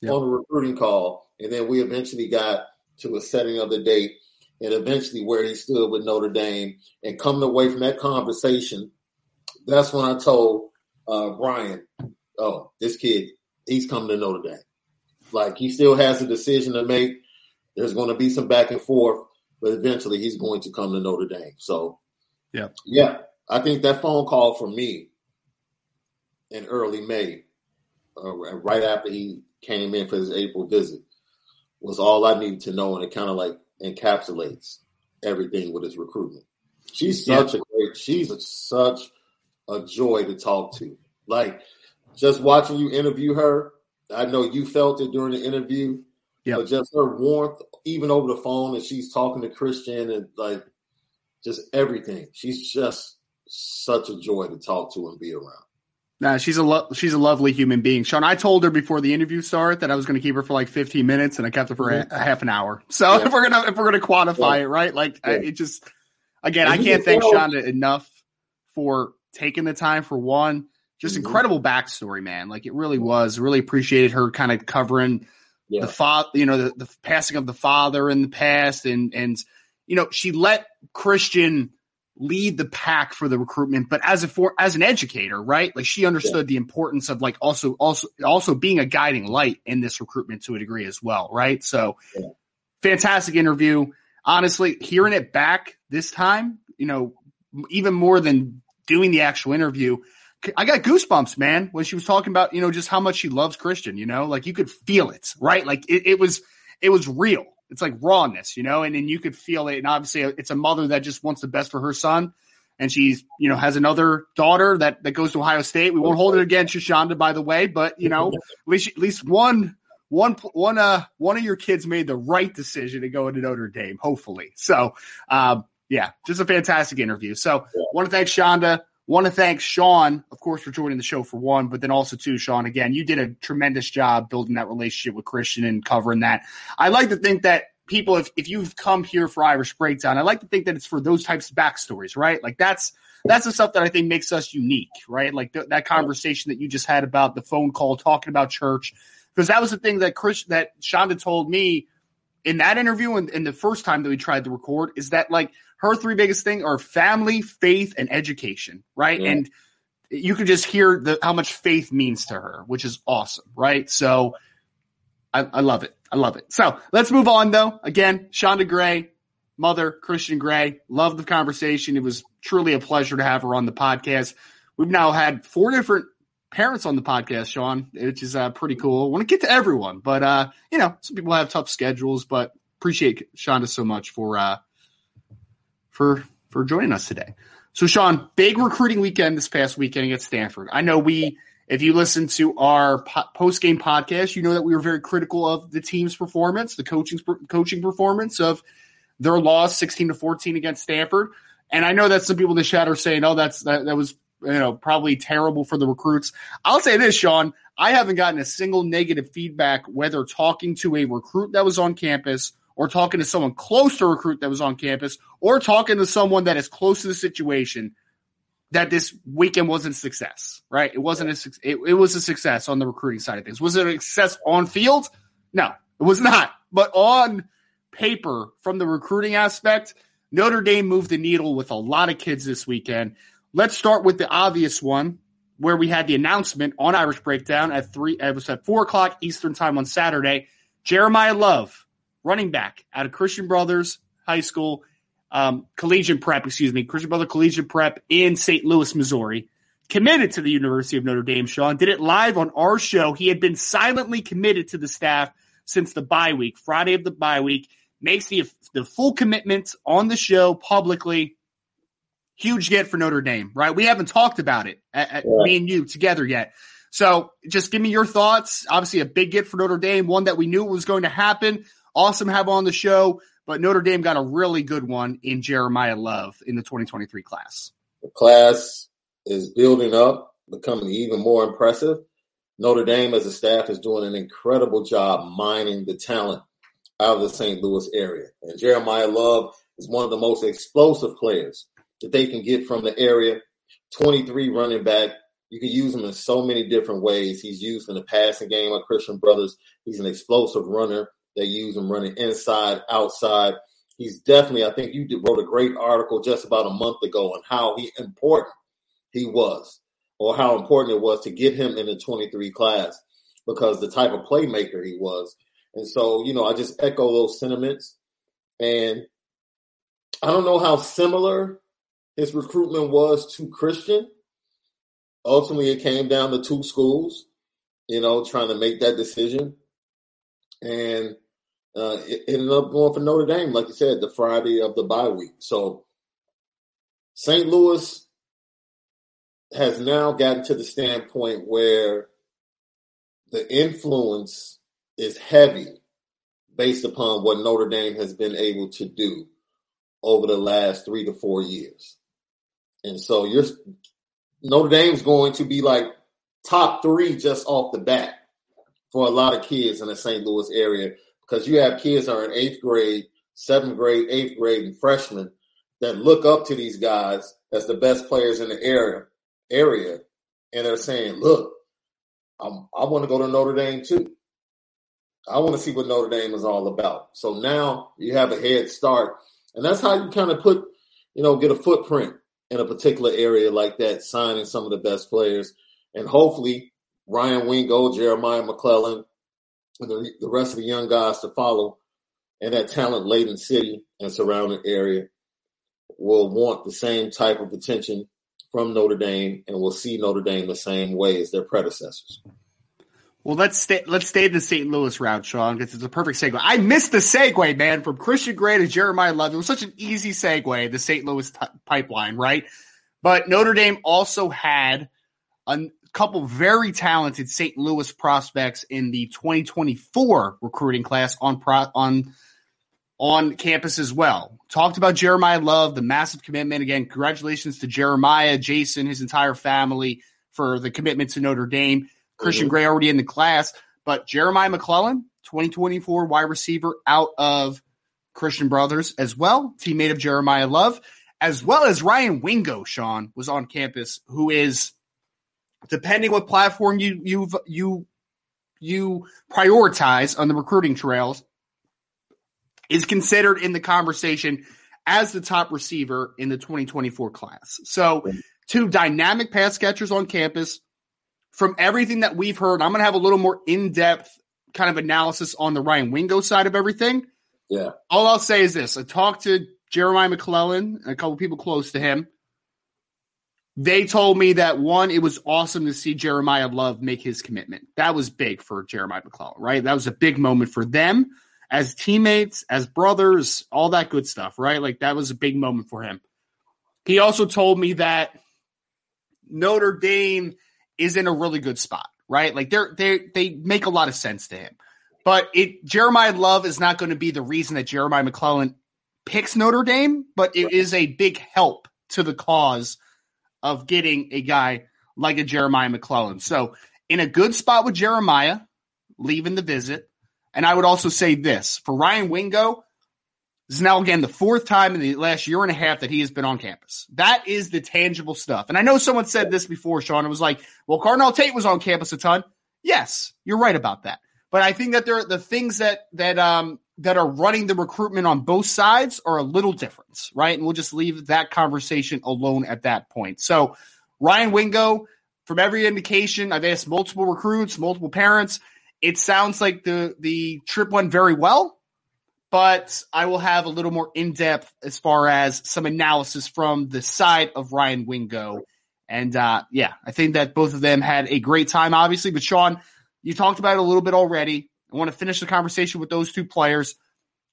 Speaker 3: yep. on a recruiting call. And then we eventually got to a setting of the date and eventually where he stood with Notre Dame. And coming away from that conversation, that's when I told uh, Bryan, oh, this kid, he's coming to Notre Dame. Like he still has a decision to make. There's going to be some back and forth, but eventually he's going to come to Notre Dame. So,
Speaker 1: yeah,
Speaker 3: yeah, I think that phone call for me in early May, uh, right after he came in for his April visit was all I needed to know, and it kind of like encapsulates everything with his recruitment. She's such a great she's a, such a joy to talk to. Like just watching you interview her, I know you felt it during the interview. Yeah, but just her warmth, even over the phone, and she's talking to Christian and like just everything. She's just such a joy to talk to and be around.
Speaker 1: Nah, she's a lo- she's a lovely human being. Sean, I told her before the interview started that I was going to keep her for like 15 minutes, and I kept her for mm-hmm. a, a, half an hour. So yeah. if we're gonna if we're gonna quantify yeah. it, right? Like yeah. I, it just again, I can't thank Shonda enough for taking the time for one. Just mm-hmm. incredible backstory, man. Like it really was. Really appreciated her kind of covering the father, you know, the, the passing of the father in the past, and and you know, she let Christian lead the pack for the recruitment, but as a for as an educator, right? Like she understood yeah. the importance of like also also also being a guiding light in this recruitment to a degree as well, right? So yeah. fantastic interview. Honestly, hearing it back this time, you know, even more than doing the actual interview, I got goosebumps, man, when she was talking about, you know, just how much she loves Christian, you know, like you could feel it, right? Like it, it was it was real it's like rawness, you know, and then you could feel it. And obviously, it's a mother that just wants the best for her son, and she's you know has another daughter that that goes to Ohio State. We won't hold it against Shoshonda, by the way, but you know, at least at least one one one uh one of your kids made the right decision to go into Notre Dame, hopefully. So, um, yeah, just a fantastic interview. So, want to thank Shonda. Want to thank Sean, of course, for joining the show for one, but then also too, Sean, again, you did a tremendous job building that relationship with Christian and covering that. I like to think that people, if, if you've come here for Irish Breakdown, I like to think that it's for those types of backstories, right? Like that's that's the stuff that I think makes us unique, right? Like th- that conversation that you just had about the phone call, talking about church, because that was the thing that Chris that Shonda told me in that interview and, and the first time that we tried to record is that like her three biggest thing are family, faith, and education, right? Yeah. And you can just hear the how much faith means to her, which is awesome, right? So I, I love it. I love it. So let's move on though. Again, Shonda Gray, mother, Christian Gray, love the conversation. It was truly a pleasure to have her on the podcast. We've now had four different parents on the podcast, Sean, which is uh, pretty cool. I want to get to everyone, but uh, you know, some people have tough schedules, but appreciate Shonda so much for uh, for for joining us today. So, Sean, big recruiting weekend this past weekend against Stanford. I know we, if you listen to our po- post game podcast, you know that we were very critical of the team's performance, the coaching coaching performance of their loss, sixteen to fourteen against Stanford. And I know that some people in the chat are saying, "Oh, that's that, that was you know probably terrible for the recruits." I'll say this, Sean. I haven't gotten a single negative feedback, whether talking to a recruit that was on campus or talking to someone close to recruit that was on campus or talking to someone that is close to the situation that this weekend wasn't a success, right? It wasn't a it, it was a success on the recruiting side of things. Was it a success on field? No, it was not. But on paper, from the recruiting aspect, Notre Dame moved the needle with a lot of kids this weekend. Let's start with the obvious one, where we had the announcement on Irish Breakdown at three. It was at four o'clock Eastern time on Saturday. Jeremiyah Love running back out of Christian Brothers High School, um, Collegiate Prep, excuse me, Christian Brother Collegiate Prep in St. Louis, Missouri. Committed to the University of Notre Dame, Sean. Did it live on our show. He had been silently committed to the staff since the bye week, Friday of the bye week. Makes the, the full commitment on the show publicly. Huge get for Notre Dame, right? We haven't talked about it, at, at yeah. me and you together yet. So just give me your thoughts. Obviously, a big get for Notre Dame, one that we knew was going to happen. Awesome have on the show, but Notre Dame got a really good one in Jeremiyah Love in the 2023 class.
Speaker 3: The class is building up, becoming even more impressive. Notre Dame as a staff is doing an incredible job mining the talent out of the St. Louis area. And Jeremiyah Love is one of the most explosive players that they can get from the area. 23 running back. You can use him in so many different ways. He's used in the passing game like Christian Brothers. He's an explosive runner. They use him running inside, outside. He's definitely, I think you wrote a great article just about a month ago on how he important he was, or how important it was to get him in the 23 class because the type of playmaker he was. And so, you know, I just echo those sentiments. And I don't know how similar his recruitment was to Christian. Ultimately, it came down to two schools, you know, trying to make that decision. And uh, ended up going for Notre Dame, like you said, the Friday of the bye week. So St. Louis has now gotten to the standpoint where the influence is heavy based upon what Notre Dame has been able to do over the last three to four years. And so you're Notre Dame's going to be like top three just off the bat for a lot of kids in the St. Louis area because you have kids that are in eighth grade, seventh grade, eighth grade, and freshmen that look up to these guys as the best players in the area area, and they're saying, "Look, I'm, I want to go to Notre Dame too. I want to see what Notre Dame is all about." So now you have a head start, and that's how you kind of put, you know, get a footprint in a particular area like that, signing some of the best players, and hopefully Ryan Wingo, Jeremiah McClellan, the, the rest of the young guys to follow, and that talent laden city and surrounding area will want the same type of attention from Notre Dame and will see Notre Dame the same way as their predecessors.
Speaker 1: Well, let's stay. Let's stay the St. Louis route, Sean, because it's a perfect segue. I missed the segue, man, from Christian Gray to Jeremiyah Love. It was such an easy segue, the St. Louis t- pipeline, right? But Notre Dame also had a couple very talented St. Louis prospects in the 2024 recruiting class on pro- on on campus as well. Talked about Jeremiyah Love, the massive commitment. Again, congratulations to Jeremiyah, Jason, his entire family for the commitment to Notre Dame. Christian mm-hmm. Gray already in the class, but Jeremiah McClellan, 2024 wide receiver out of Christian Brothers as well, teammate of Jeremiyah Love, as well as Ryan Wingo, Sean, was on campus, who is, depending what platform you you you you prioritize on the recruiting trails, is considered in the conversation as the top receiver in the 2024 class. So, two dynamic pass catchers on campus. From everything that we've heard, I'm going to have a little more in depth kind of analysis on the Ryan Wingo side of everything.
Speaker 3: Yeah.
Speaker 1: All I'll say is this I talked to Jeremiah McClellan and a couple people close to him. They told me that one, it was awesome to see Jeremiyah Love make his commitment. That was big for Jeremiah McClellan, right? That was a big moment for them as teammates, as brothers, all that good stuff, right? Like that was a big moment for him. He also told me that Notre Dame is in a really good spot, right? Like they're they they make a lot of sense to him. But it Jeremiyah Love is not going to be the reason that Jeremiah McClellan picks Notre Dame, but it is a big help to the cause of getting a guy like a Jeremiah McClellan. So in a good spot with Jeremiah, leaving the visit. And I would also say this for Ryan Wingo, this is now again the fourth time in the last year and a half that he has been on campus. That is the tangible stuff. And I know someone said this before, Sean. It was like, well, Carnell Tate was on campus a ton. Yes, you're right about that. But I think that there are the things that that um that are running the recruitment on both sides are a little different, right? And we'll just leave that conversation alone at that point. So Ryan Wingo, from every indication, I've asked multiple recruits, multiple parents it sounds like the the trip went very well, but I will have a little more in depth as far as some analysis from the side of Ryan Wingo. And uh, yeah, I think that both of them had a great time, obviously. But Sean, you talked about it a little bit already. I want to finish the conversation with those two players.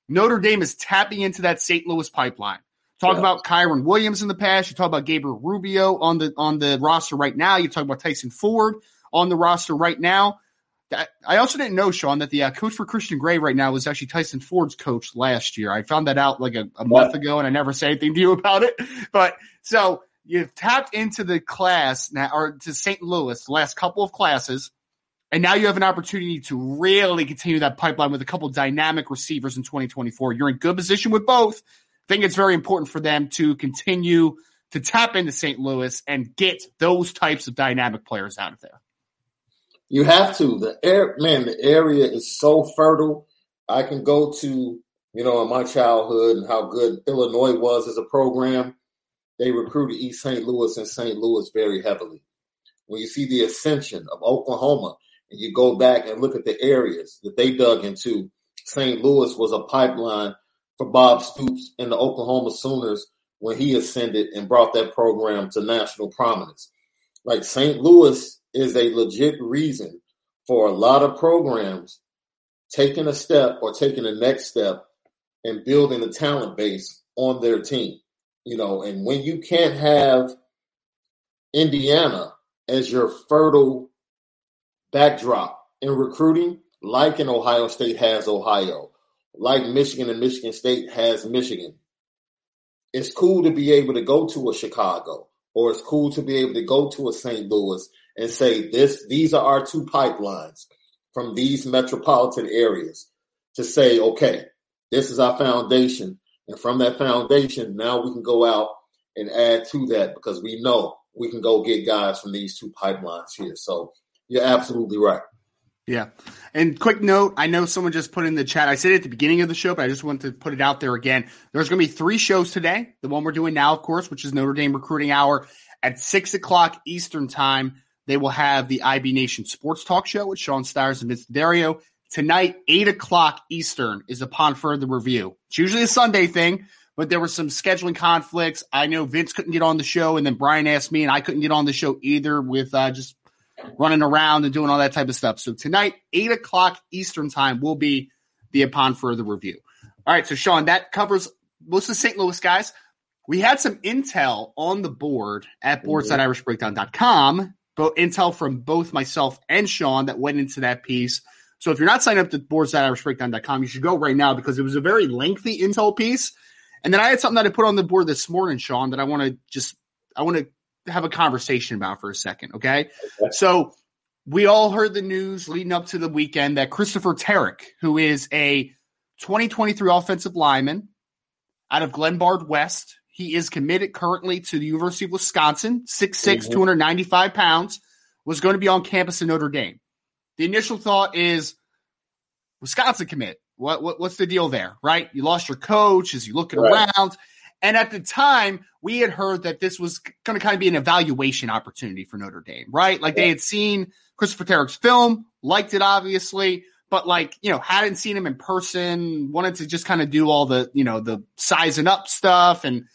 Speaker 1: Notre Dame is tapping into that St. Louis pipeline. Talk yeah. about Kyren Williams in the past. You talk about Gabriel Rubio on the on the roster right now. You talk about Tyson Ford on the roster right now. I also didn't know, Sean, that the uh, coach for Christian Gray right now was actually Tyson Ford's coach last year. I found that out like a, a month ago, and I never said anything to you about it. But so you've tapped into the class now, or to St. Louis, the last couple of classes, and now you have an opportunity to really continue that pipeline with a couple dynamic receivers in 2024. You're in good position with both. I think it's very important for them to continue to tap into St. Louis and get those types of dynamic players out of there.
Speaker 3: You have to. The air, man, the area is so fertile. I can go to, you know, in my childhood and how good Illinois was as a program. They recruited East St. Louis and St. Louis very heavily. When you see the ascension of Oklahoma and you go back and look at the areas that they dug into, St. Louis was a pipeline for Bob Stoops and the Oklahoma Sooners when he ascended and brought that program to national prominence. Like St. Louis is a legit reason for a lot of programs taking a step or taking the next step and building a talent base on their team. You know, and when you can't have Indiana as your fertile backdrop in recruiting, like in Ohio State has Ohio, like Michigan and Michigan State has Michigan. It's cool to be able to go to a Chicago or it's cool to be able to go to a St. Louis and say this these are our two pipelines from these metropolitan areas to say, okay, this is our foundation. And from that foundation, now we can go out and add to that because we know we can go get guys from these two pipelines here. So you're absolutely right.
Speaker 1: Yeah. And quick note, I know someone just put in the chat. I said it at the beginning of the show, but I just want to put it out there again. There's going to be three shows today. The one we're doing now, of course, which is Notre Dame Recruiting Hour at six o'clock Eastern Time. They will have the IB Nation Sports Talk Show with Sean Stires and Vince Dario. Tonight, eight o'clock Eastern is upon further review. It's usually a Sunday thing, but there were some scheduling conflicts. I know Vince couldn't get on the show, and then Bryan asked me, and I couldn't get on the show either with uh, just running around and doing all that type of stuff. So tonight, eight o'clock Eastern time will be the upon further review. All right, so Sean, that covers most of the St. Louis guys. We had some intel on the board at mm-hmm. boards.irishbreakdown.com, but intel from both myself and Sean that went into that piece. So if you're not signed up to boards.irishbreakdown.com, you should go right now because it was a very lengthy intel piece. And then I had something that I put on the board this morning, Sean, that I want to just I want to have a conversation about for a second. Okay? okay. So we all heard the news leading up to the weekend that Christopher Terek, who is a 2023 offensive lineman out of Glenbard West, he is committed currently to the University of Wisconsin, 6'6, mm-hmm. 295 pounds, was going to be on campus in Notre Dame. The initial thought is Wisconsin commit. What, what what's the deal there, right? You lost your coach as you looking right. around. And at the time, we had heard that this was going to kind of be an evaluation opportunity for Notre Dame, right? Like they had seen Christopher Terek's film, liked it obviously, but like, you know, hadn't seen him in person, wanted to just kind of do all the, you know, the sizing up stuff. And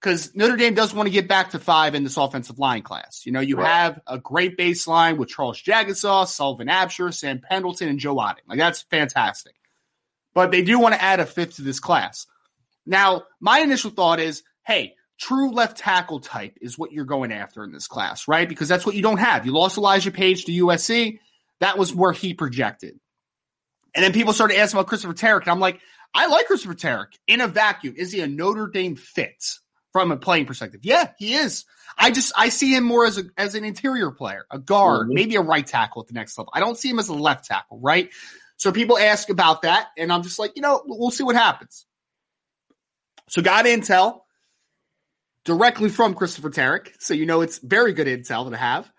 Speaker 1: because Notre Dame does want to get back to five in this offensive line class. You know, you right. have a great baseline with Charles Jagusah, Sullivan Absher, Sam Pendleton, and Joe Otting. Like that's fantastic. But they do want to add a fifth to this class. Now, my initial thought is, hey, true left tackle type is what you're going after in this class, right? Because that's what you don't have. You lost Elijah Paige to USC. That was where he projected. And then people started asking about Christopher Terek, and I'm like, I like Christopher Terek in a vacuum. Is he a Notre Dame fit from a playing perspective? Yeah, he is. I just I see him more as a as an interior player, a guard, mm-hmm. maybe a right tackle at the next level. I don't see him as a left tackle, right? So people ask about that, and I'm just like, you know, we'll see what happens. So got intel directly from Christopher Terek. So you know it's very good intel to have.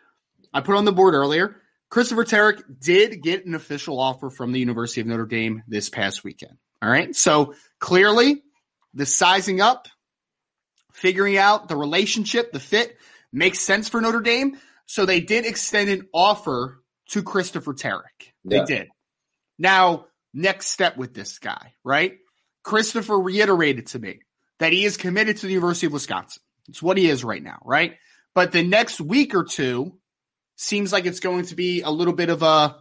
Speaker 1: I put on the board earlier. Christopher Terek did get an official offer from the University of Notre Dame this past weekend. All right. So clearly the sizing up, figuring out the relationship, the fit makes sense for Notre Dame. So they did extend an offer to Christopher Terek. They did. Now, next step with this guy, right? Christopher reiterated to me that he is committed to the University of Wisconsin. It's what he is right now, right? But the next week or two seems like it's going to be a little bit of a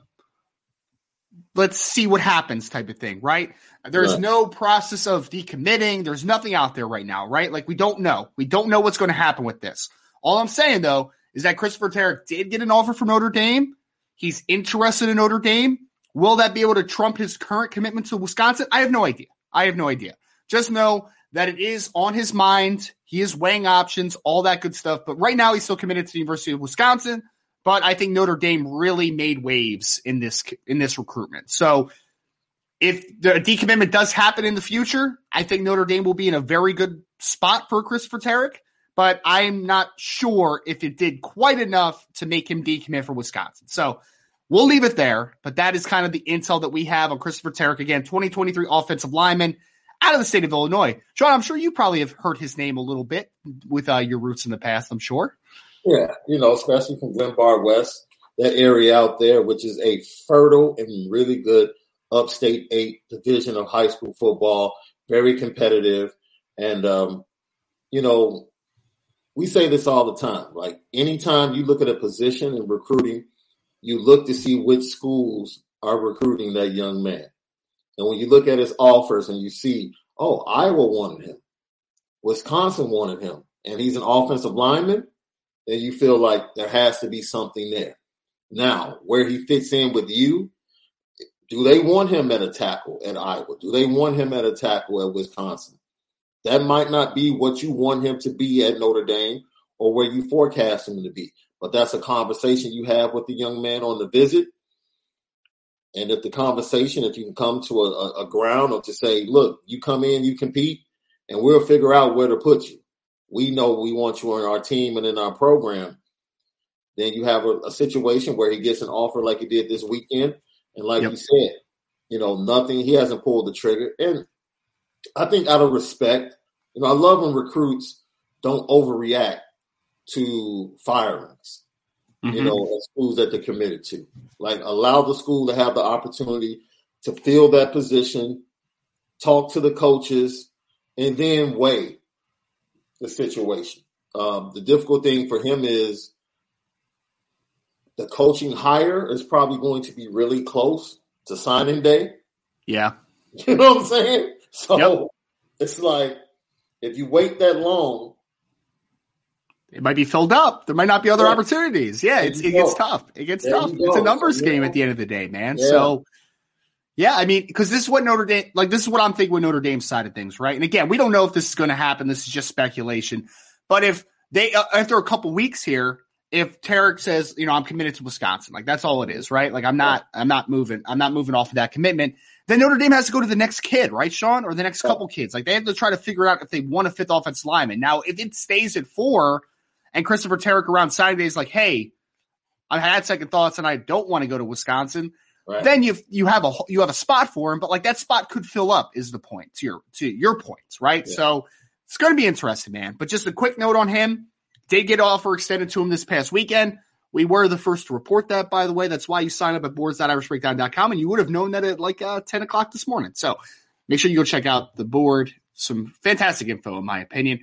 Speaker 1: let's see what happens type of thing, right? There's yeah. no process of decommitting. There's nothing out there right now, right? Like we don't know. We don't know what's going to happen with this. All I'm saying though is that Christopher Terek did get an offer from Notre Dame. He's interested in Notre Dame. Will that be able to trump his current commitment to Wisconsin? I have no idea. I have no idea. Just know that it is on his mind. He is weighing options, all that good stuff. But right now, he's still committed to the University of Wisconsin. But I think Notre Dame really made waves in this in this recruitment. So if the decommitment does happen in the future, I think Notre Dame will be in a very good spot for Christopher Terek. But I'm not sure if it did quite enough to make him decommit for Wisconsin. So We'll leave it there, but that is kind of the intel that we have on Christopher Terek. Again, 2023 offensive lineman out of the state of Illinois. Sean, I'm sure you probably have heard his name a little bit with uh, your roots in the past, I'm sure.
Speaker 3: Yeah, you know, especially from Glenbard West, that area out there, which is a fertile and really good upstate eight division of high school football, very competitive. And, um, you know, we say this all the time. Like anytime you look at a position in recruiting, you look to see which schools are recruiting that young man. And when you look at his offers and you see, oh, Iowa wanted him. Wisconsin wanted him, and he's an offensive lineman, then you feel like there has to be something there. Now, where he fits in with you, do they want him at a tackle at Iowa? Do they want him at a tackle at Wisconsin? That might not be what you want him to be at Notre Dame or where you forecast him to be. But that's a conversation you have with the young man on the visit. And if the conversation, if you can come to a, a, ground or to say, look, you come in, you compete, and we'll figure out where to put you. We know we want you on our team and in our program. Then you have a, a situation where he gets an offer like he did this weekend. And like yep. you said, you know, nothing, he hasn't pulled the trigger. And I think out of respect, you know, I love when recruits don't overreact to firings, mm-hmm. you know, schools that they're committed to. Like allow the school to have the opportunity to fill that position, talk to the coaches, and then weigh the situation. Um, the difficult thing for him is the coaching hire is probably going to be really close to signing day.
Speaker 1: Yeah.
Speaker 3: You know what I'm saying? So yep. it's like if you wait that long,
Speaker 1: it might be filled up. There might not be other yeah. opportunities. Yeah, it's, it gets tough. It gets there tough. It's a numbers game at the end of the day, man. So, yeah, I mean, because this is what Notre Dame, like, this is what I'm thinking with Notre Dame's side of things, right? And again, we don't know if this is going to happen. This is just speculation. But if they, uh, after a couple weeks here, if Terek says, you know, I'm committed to Wisconsin, like that's all it is, right? Like I'm not, I'm not moving, I'm not moving off of that commitment. Then Notre Dame has to go to the next kid, right, Sean, or the next couple kids. Like they have to try to figure out if they want a fifth offense lineman. Now, if it stays at four, and Christopher Terek around signing day is like, hey, I had second thoughts and I don't want to go to Wisconsin. Right. Then you you have a you have a spot for him, but like that spot could fill up is the point to your to your points, right? Yeah. So it's going to be interesting, man. But just a quick note on him: did get offer extended to him this past weekend. We were the first to report that, by the way. That's why you sign up at boards.irishbreakdown.com, and you would have known that at like uh, 10 o'clock this morning. So make sure you go check out the board. Some fantastic info, in my opinion.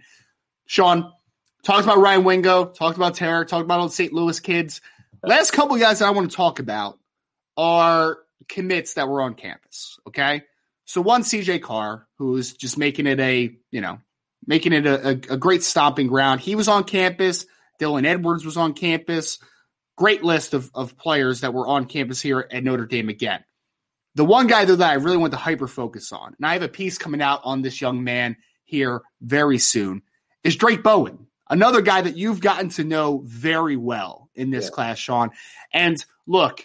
Speaker 1: Sean, Talked about Ryan Wingo, talked about Terek, talked about the St. Louis kids. Last couple guys that I want to talk about are commits that were on campus. Okay. So one CJ Carr, who's just making it a, you know, making it a, a, a great stomping ground. He was on campus. Dylan Edwards was on campus. Great list of, of players that were on campus here at Notre Dame again. The one guy though that I really want to hyper focus on, and I have a piece coming out on this young man here very soon, is Drayk Bowen another guy that you've gotten to know very well in this yeah. class, Sean. And look,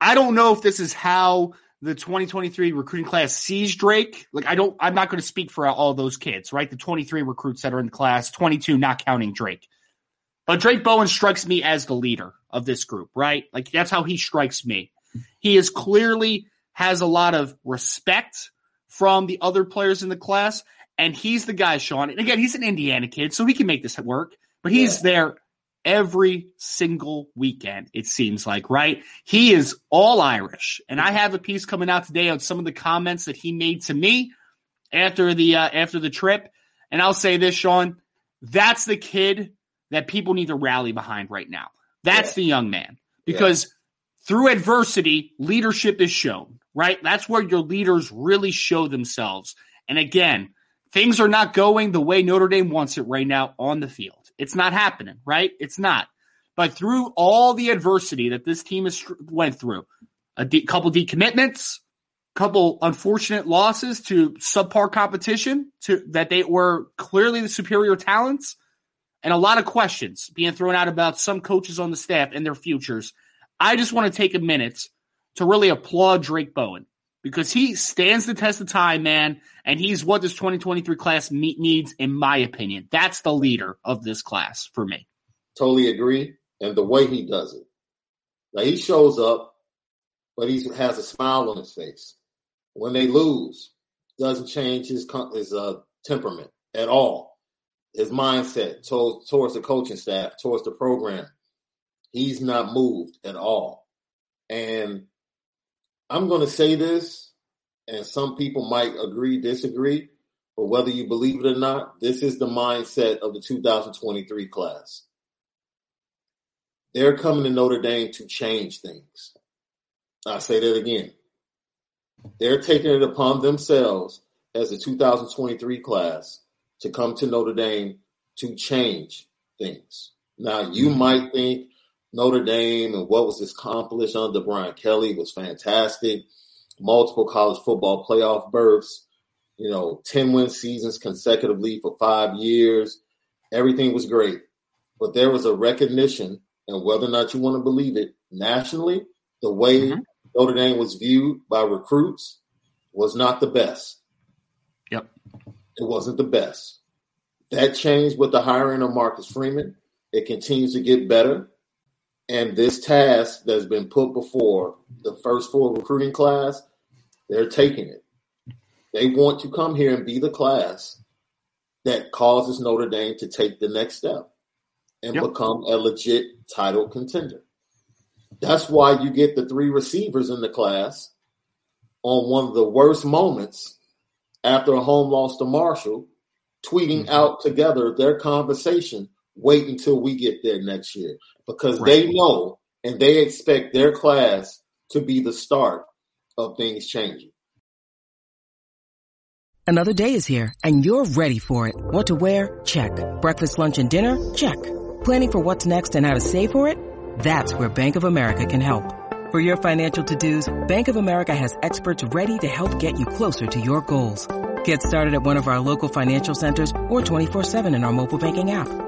Speaker 1: I don't know if this is how the 2023 recruiting class sees Drayk. Like, I don't, I'm not going to speak for all those kids, right? The 23 recruits that are in the class, 22 not counting Drayk. But Drayk Bowen strikes me as the leader of this group, right? Like, that's how he strikes me. He is clearly has a lot of respect from the other players in the class. And he's the guy, Sean. And again, he's an Indiana kid, so we can make this work. But he's yeah. there every single weekend, it seems like, right? He is all Irish. And I have a piece coming out today on some of the comments that he made to me after the uh, after the trip. And I'll say this, Sean, that's the kid that people need to rally behind right now. That's yeah. the young man. Because yeah. through adversity, leadership is shown, right? That's where your leaders really show themselves. And again, things are not going the way Notre Dame wants it right now on the field. It's not happening, right? It's not. But through all the adversity that this team has went through, a de- couple decommitments, couple unfortunate losses to subpar competition to that they were clearly the superior talents and a lot of questions being thrown out about some coaches on the staff and their futures. I just want to take a minute to really applaud Drayk Bowen because he stands the test of time, man, and he's what this 2023 class needs, in my opinion. That's the leader of this class for me.
Speaker 3: Totally agree. And the way he does it. Now he shows up, but he has a smile on his face. When they lose, doesn't change his his uh, temperament at all. His mindset towards, towards the coaching staff, towards the program. He's not moved at all. And I'm going to say this, and some people might agree, disagree, but whether you believe it or not, this is the mindset of the 2023 class. They're coming to Notre Dame to change things. I say that again. They're taking it upon themselves as the 2023 class to come to Notre Dame to change things. Now, you mm-hmm. might think Notre Dame and what was accomplished under Brian Kelly was fantastic. Multiple college football playoff berths, you know, 10 win seasons consecutively for five years. Everything was great. But there was a recognition, and whether or not you want to believe it, nationally, the way mm-hmm. Notre Dame was viewed by recruits was not the best.
Speaker 1: Yep.
Speaker 3: It wasn't the best. That changed with the hiring of Marcus Freeman. It continues to get better. And this task that's been put before the first four recruiting class, they're taking it. They want to come here and be the class that causes Notre Dame to take the next step and yep. become a legit title contender. That's why you get the three receivers in the class on one of the worst moments after a home loss to Marshall, tweeting mm-hmm. out together their conversation. Wait until we get there next year because right. they know and they expect their class to be the start of things changing.
Speaker 4: Another day is here and you're ready for it. What to wear? Check. Breakfast, lunch, and dinner? Check. Planning for what's next and how to save for it? That's where Bank of America can help. For your financial to-dos, Bank of America has experts ready to help get you closer to your goals. Get started at one of our local financial centers or 24-7 in our mobile banking app.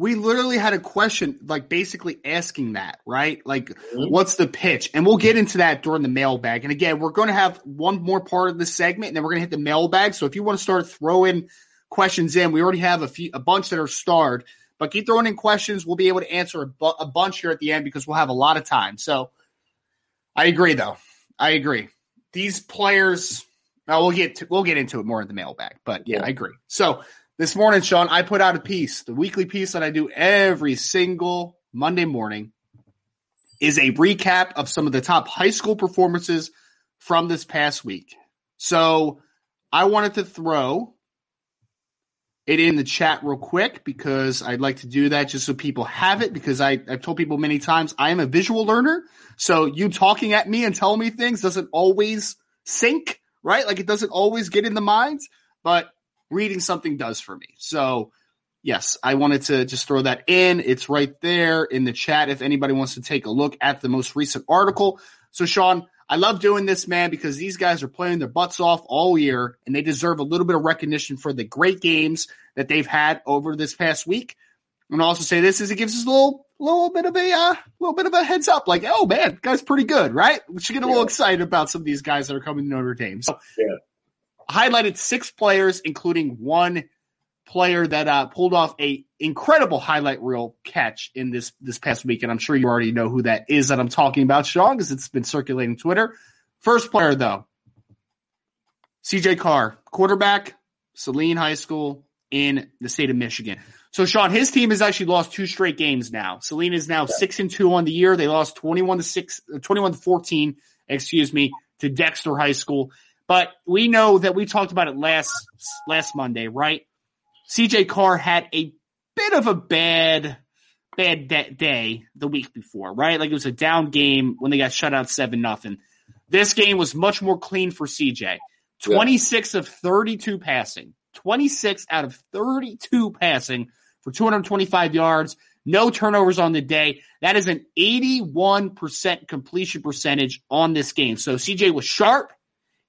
Speaker 1: We literally had a question like basically asking that, right? Like, mm-hmm. what's the pitch? And we'll get into that during the mailbag. And again, we're going to have one more part of the segment and then we're going to hit the mailbag. So if you want to start throwing questions in, we already have a few, a bunch that are starred, but keep throwing in questions. We'll be able to answer a, bu- a bunch here at the end because we'll have a lot of time. So I agree though. I agree. These players, well, we'll get to, we'll get into it more in the mailbag, but yeah, yeah. I agree. So this morning, Sean, I put out a piece, the weekly piece that I do every single Monday morning is a recap of some of the top high school performances from this past week. So I wanted to throw it in the chat real quick because I'd like to do that just so people have it because I, I've told people many times I am a visual learner. So you talking at me and telling me things doesn't always sync, right? Like it doesn't always get in the minds, but reading something does for me. So, yes, I wanted to just throw that in. It's right there in the chat if anybody wants to take a look at the most recent article. So, Sean, I love doing this, man, because these guys are playing their butts off all year and they deserve a little bit of recognition for the great games that they've had over this past week. And also say this is it gives us a little little bit of a uh, little bit of a heads up, like, oh man, guy's pretty good, right? We should get a little excited about some of these guys that are coming to Notre Dame. So yeah highlighted six players, including one player that uh, pulled off a incredible highlight reel catch in this this past week, and I'm sure you already know who that is that I'm talking about, Sean, because it's been circulating Twitter. First player though, CJ Carr, quarterback, Saline High School in the state of Michigan. So Sean, his team has actually lost two straight games now. Saline is now six and two on the year. They lost 21 to six, 21 to 14, excuse me, to Dexter High School. But we know that we talked about it last last Monday, right? CJ Carr had a bit of a bad bad de- day the week before, right? Like it was a down game when they got shut out seven nothing. This game was much more clean for CJ. 26 yeah. of 32 passing. 26 out of 32 passing for 225 yards. No turnovers on the day. That is an 81% completion percentage on this game. So CJ was sharp.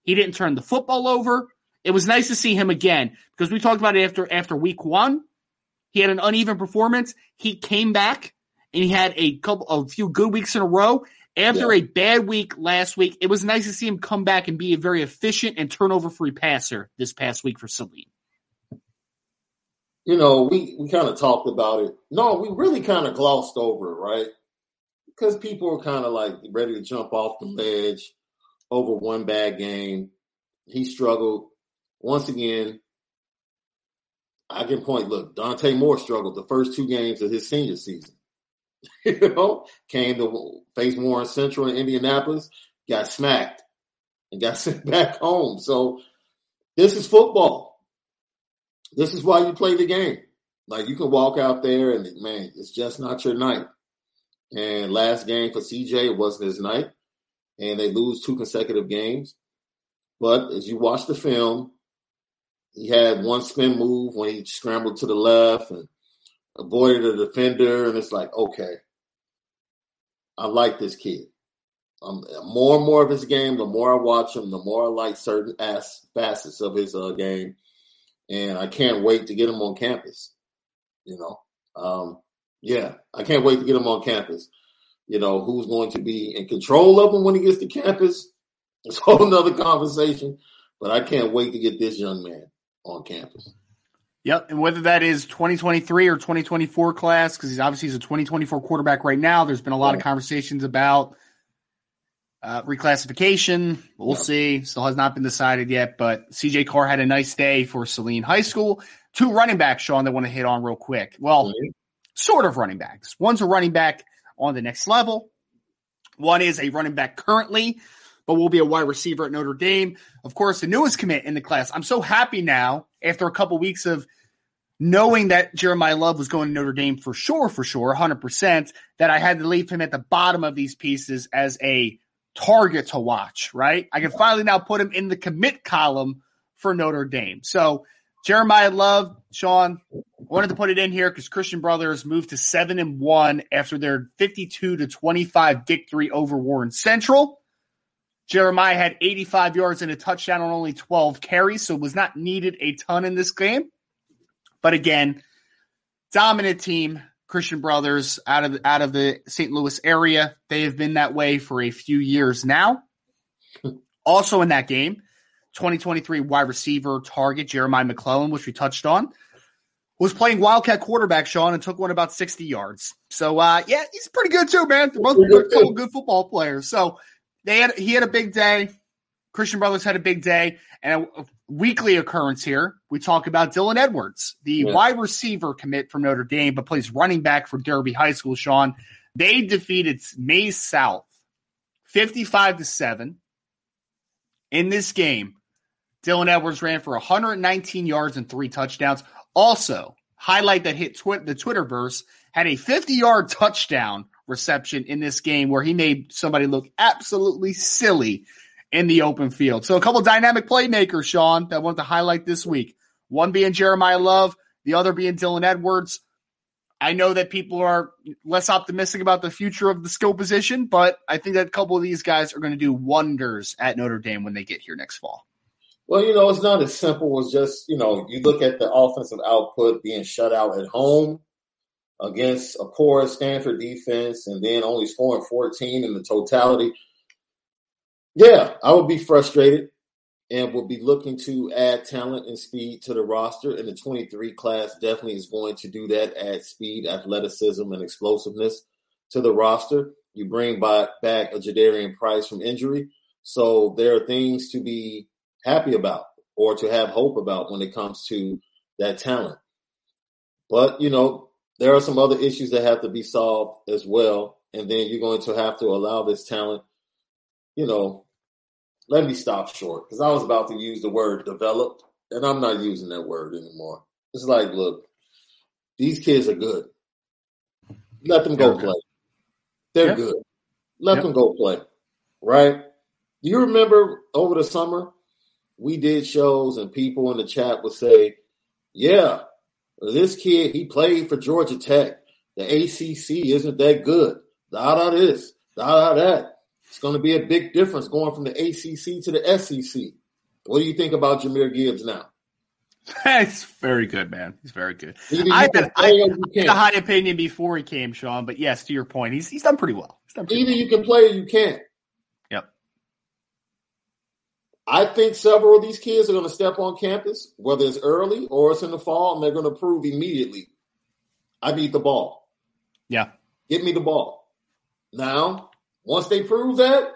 Speaker 1: He didn't turn the football over. It was nice to see him again because we talked about it after after week one. He had an uneven performance. He came back and he had a couple a few good weeks in a row. After yeah. a bad week last week, it was nice to see him come back and be a very efficient and turnover free passer this past week for Saline.
Speaker 3: you know, we, we kind of talked about it. No, we really kind of glossed over it, right? Because people were kind of like ready to jump off the ledge over one bad game. He struggled. Once again, I can point, look, Dante Moore struggled the first two games of his senior season. you know, came to face Warren Central in Indianapolis, got smacked, and got sent back home. So this is football. This is why you play the game. Like you can walk out there and man, it's just not your night. And last game for CJ, it wasn't his night. And they lose two consecutive games. But as you watch the film, he had one spin move when he scrambled to the left and avoided a defender. And it's like, okay, I like this kid. Um, more and more of his game, the more I watch him, the more I like certain as- facets of his uh, game, and I can't wait to get him on campus. You know, um, yeah, I can't wait to get him on campus. You know, who's going to be in control of him when he gets to campus? It's a whole nother conversation. But I can't wait to get this young man on campus.
Speaker 1: Yep, and whether that is 2023 or 2024 class, because he's obviously he's a 2024 quarterback right now. There's been a lot yeah. of conversations about uh, reclassification. We'll yeah. see. Still has not been decided yet, but CJ Carr had a nice day for Saline High School. Two running backs, Sean, that want to hit on real quick. Well, mm-hmm. sort of running backs. One's a running back on the next level. One is a running back currently, but will be a wide receiver at Notre Dame. Of course, the newest commit in the class. I'm so happy now after a couple weeks of knowing that Jeremiyah Love was going to Notre Dame for sure, for sure, 100%, that I had to leave him at the bottom of these pieces as a target to watch, right? I can finally now put him in the commit column for Notre Dame. So Jeremiyah Love, Sean, wanted to put it in here because Christian Brothers moved to seven and one after their 52 to 25 victory over Warren Central. Jeremiyah had 85 yards and a touchdown on only 12 carries, so it was not needed a ton in this game. But again, dominant team, Christian Brothers out of out of the St. Louis area. They have been that way for a few years now. also in that game, 2023 wide receiver target Jeremiah McClellan, which we touched on, was playing Wildcat quarterback, Sean, and took one about 60 yards. So uh, yeah, he's pretty good too, man. They're both good, good football players. So they had he had a big day. Christian Brothers had a big day, and a, weekly occurrence here. We talk about Dylan Edwards, the yeah. wide receiver commit from Notre Dame, but plays running back for Derby High School. Sean, they defeated Maize South 55 to 7. In this game, Dylan Edwards ran for 119 yards and three touchdowns. Also, highlight that hit twi- the Twitterverse had a 50 yard touchdown reception in this game where he made somebody look absolutely silly in the open field. So a couple dynamic playmakers, Sean, that I wanted to highlight this week. One being Jeremiyah Love, the other being Dylan Edwards. I know that people are less optimistic about the future of the skill position, but I think that a couple of these guys are going to do wonders at Notre Dame when they get here next fall.
Speaker 3: Well, you know, it's not as simple as just, you know, you look at the offensive output being shut out at home against a poor Stanford defense and then only scoring 14 in the totality. Yeah, I would be frustrated and will be looking to add talent and speed to the roster. And the 23 class definitely is going to do that, add speed, athleticism, and explosiveness to the roster. You bring back, back a Jadarian Price from injury. So there are things to be happy about or to have hope about when it comes to that talent. But, you know, there are some other issues that have to be solved as well. And then you're going to have to allow this talent you know, let me stop short because I was about to use the word developed, and I'm not using that word anymore. It's like, look, these kids are good. Let them go play. They're yep. good. Let yep. them go play. Right? Do you remember over the summer we did shows and people in the chat would say, "Yeah, this kid he played for Georgia Tech. The ACC isn't that good. Da da this, da da that." It's going to be a big difference going from the ACC to the SEC. What do you think about Jahmyr Gibbs now?
Speaker 1: He's very good, man. He's very good. I had, I, I had a high opinion before he came, Sean, but yes, to your point, he's he's done pretty well. Done pretty
Speaker 3: Either
Speaker 1: well.
Speaker 3: you can play or you can't. I think several of these kids are going to step on campus, whether it's early or it's in the fall, and they're going to prove immediately, I need the ball.
Speaker 1: Yeah.
Speaker 3: Give me the ball. Now, once they prove that,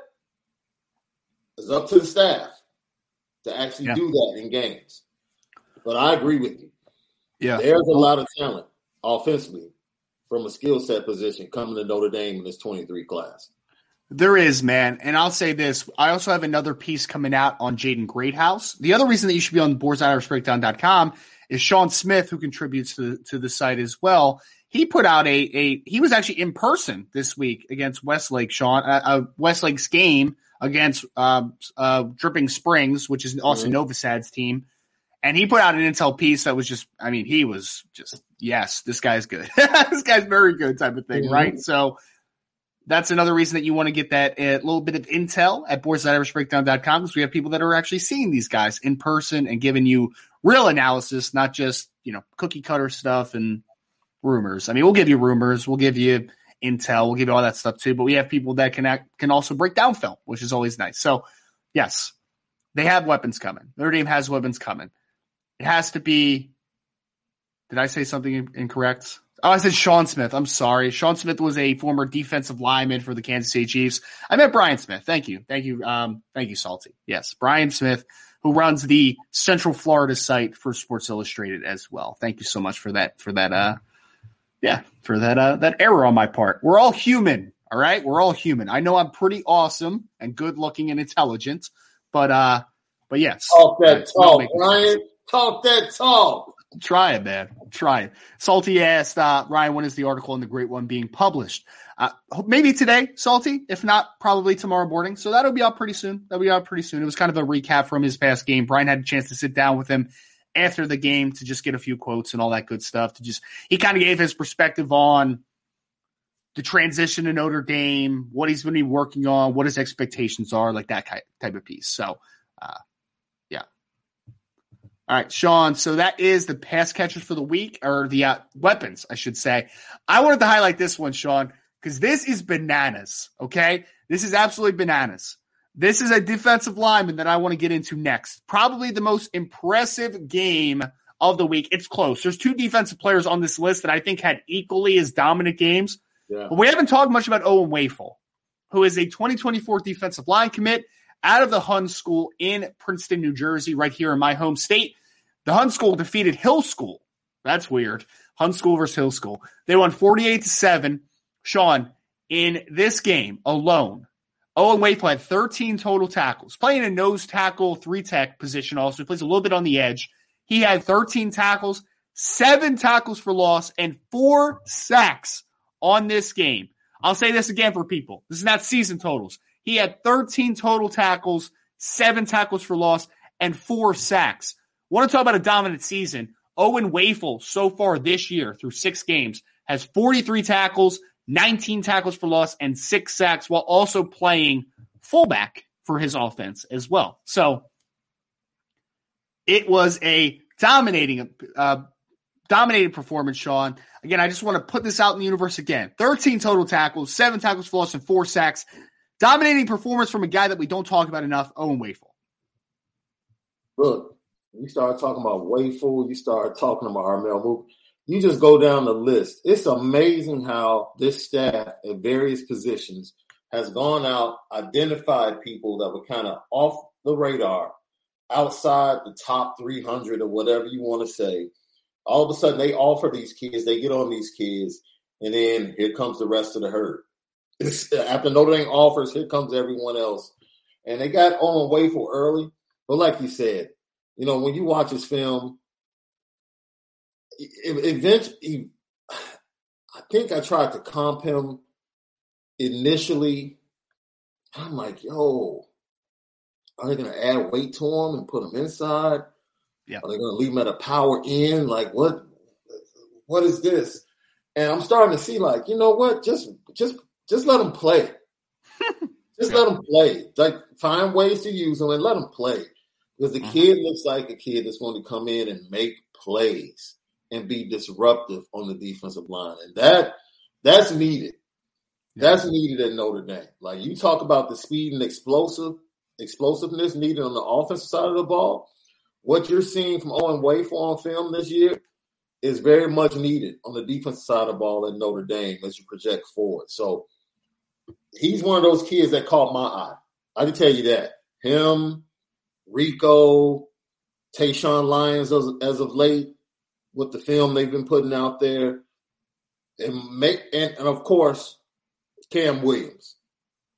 Speaker 3: it's up to the staff to actually yeah. do that in games. But I agree with you.
Speaker 1: Yeah.
Speaker 3: There's a lot of talent offensively from a skill set position coming to Notre Dame in this 23 class.
Speaker 1: There is, man. And I'll say this. I also have another piece coming out on Jaden Greathouse. The other reason that you should be on boards.irishbreakdown.com is Sean Smith, who contributes to, to the site as well. He put out a, a he was actually in person this week against Westlake, Sean, uh, uh, Westlake's game against uh, uh, Dripping Springs, which is also mm-hmm. Novosad's team. And he put out an intel piece that was just, I mean, he was just, yes, this guy's good. this guy's very good type of thing, mm-hmm. right? So that's another reason that you want to get that a little bit of intel at boards.irishbreakdown.com because we have people that are actually seeing these guys in person and giving you real analysis, not just, you know, cookie cutter stuff and rumors. I mean, we'll give you rumors, we'll give you intel, we'll give you all that stuff too, but we have people that can act, can also break down film, which is always nice. So, yes, they have weapons coming. Notre Dame has weapons coming. It has to be. Did I say something incorrect? Oh, I said Sean Smith. I'm sorry. Sean Smith was a former defensive lineman for the Kansas City Chiefs. I meant Brian Smith. Thank you. Thank you. Um, thank you, Salty. Yes, Brian Smith, who runs the Central Florida site for Sports Illustrated as well. Thank you so much for that, for that, uh, yeah, for that, uh, that error on my part. We're all human. All right. We're all human. I know I'm pretty awesome and good looking and intelligent, but, uh, but yes.
Speaker 3: Talk that talk, Bryan. Talk that talk.
Speaker 1: Try it, man. Try it. Salty asked uh, Ryan, when is the article in the Great One being published? Uh, maybe today, Salty. If not, probably tomorrow morning. So that'll be out pretty soon. That'll be out pretty soon. It was kind of a recap from his past game. Brian had a chance to sit down with him after the game to just get a few quotes and all that good stuff. To just he kind of gave his perspective on the transition to Notre Dame, what he's going to be working on, what his expectations are, like that type of piece. So, uh, all right, Sean. So that is the pass catchers for the week, or the uh, weapons, I should say. I wanted to highlight this one, Sean, because this is bananas. Okay, this is absolutely bananas. This is a defensive lineman that I want to get into next. Probably the most impressive game of the week. It's close. There's two defensive players on this list that I think had equally as dominant games. Yeah. But we haven't talked much about Owen Wafle, who is a 2024 defensive line commit out of the Hun School in Princeton, New Jersey, right here in my home state. The Hun School defeated Hill School. That's weird. Hun School versus Hill School. They won 48 to 7. Sean, in this game alone, Owen Wafle had 13 total tackles, playing a nose tackle, three tech position also. He plays a little bit on the edge. He had 13 tackles, seven tackles for loss, and four sacks on this game. I'll say this again for people. This is not season totals. He had 13 total tackles, seven tackles for loss, and four sacks. Want to talk about a dominant season? Owen Wafle so far this year through six games has 43 tackles, 19 tackles for loss, and six sacks while also playing fullback for his offense as well. So it was a dominating, uh, performance, Sean. Again, I just want to put this out in the universe again. 13 total tackles, seven tackles for loss, and four sacks. Dominating performance from a guy that we don't talk about enough, Owen Wafle.
Speaker 3: Look, you start talking about Wafle, you start talking about Armel Move. You just go down the list. It's amazing how this staff at various positions has gone out, identified people that were kind of off the radar, outside the top 300 or whatever you want to say. All of a sudden, they offer these kids, they get on these kids, and then here comes the rest of the herd. It's, uh, after Notre Dame offers, here comes everyone else. And they got on Wafle early. But like you said, you know, when you watch his film, eventually, I think I tried to comp him initially. I'm like, yo, are they going to add weight to him and put him inside?
Speaker 1: Yeah.
Speaker 3: Are they going to leave him at a power end? Like, what? What is this? And I'm starting to see, like, you know what? Just, just, just let them play. just let them play. Like, find ways to use them and let them play. Because the mm-hmm. kid looks like a kid that's going to come in and make plays and be disruptive on the defensive line. And that that's needed. That's needed at Notre Dame. Like you talk about the speed and explosive, explosiveness needed on the offensive side of the ball, what you're seeing from Owen Wafle on film this year is very much needed on the defensive side of the ball in Notre Dame as you project forward. So he's one of those kids that caught my eye. I can tell you that. Him, Rico, Tayshawn Lyons as, as of late with the film they've been putting out there. And make and, and of course Cam Williams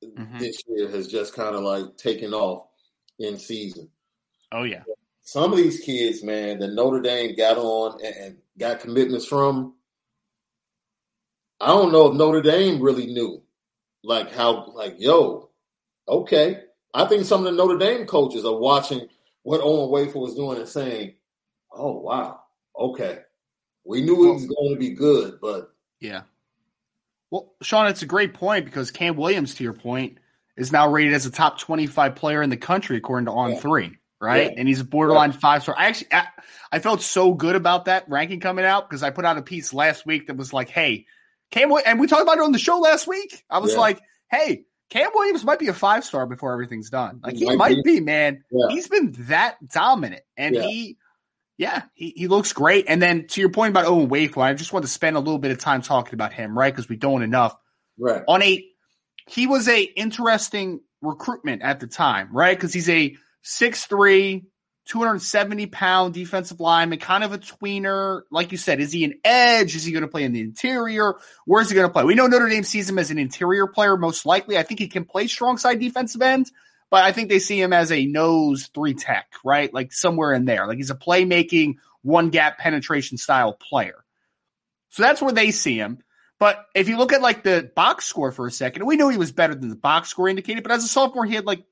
Speaker 3: mm-hmm. this year has just kind of like taken off in season.
Speaker 1: Oh yeah.
Speaker 3: Some of these kids, man, that Notre Dame got on and got commitments from. I don't know if Notre Dame really knew, like how, like, yo, okay. I think some of the Notre Dame coaches are watching what Owen Wafle was doing and saying, "Oh wow, okay, we knew it was going to be good, but
Speaker 1: yeah." Well, Sean, it's a great point because Cam Williams, to your point, is now rated as a top twenty-five player in the country according to On yeah. Three, right? Yeah. And he's a borderline yeah. five star. I actually, I, I, felt so good about that ranking coming out because I put out a piece last week that was like, "Hey, Cam," and we talked about it on the show last week. I was like, "Hey." Cam Williams might be a five star before everything's done. Like he, might, might be. be, man. Yeah. He's been that dominant, and yeah. he, yeah, he, he looks great. And then to your point about Owen Wafle, I just want to spend a little bit of time talking about him, right? Because we don't enough.
Speaker 3: Right.
Speaker 1: On a, he was a interesting recruitment at the time, right? Because he's a six three, 270 pound defensive lineman, kind of a tweener. Like you said, is he an edge? Is he going to play in the interior? Where's he going to play? We know Notre Dame sees him as an interior player, most likely. I think he can play strong side defensive end, but I think they see him as a nose three tech, right? Like somewhere in there. Like he's a playmaking, one gap penetration style player. So that's where they see him. But if you look at like the box score for a second, we know he was better than the box score indicated, but as a sophomore, he had like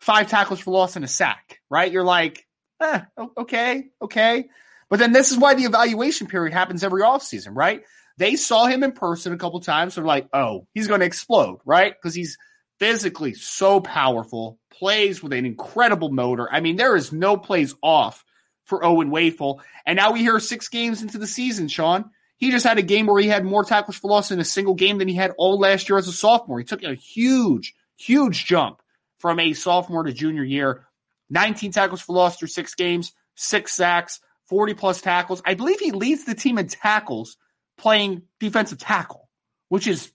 Speaker 1: five tackles for loss and a sack, right? You're like, eh, okay, okay. But then this is why the evaluation period happens every offseason, right? They saw him in person a couple times. They're like, oh, he's going to explode, right? Because he's physically so powerful, plays with an incredible motor. I mean, there is no plays off for Owen Wafle. And now we hear six games into the season, Sean. He just had a game where he had more tackles for loss in a single game than he had all last year as a sophomore. He took a huge, huge jump from a sophomore to junior year. 19 tackles for loss through six games, six sacks, 40 plus tackles. I believe he leads the team in tackles playing defensive tackle, which is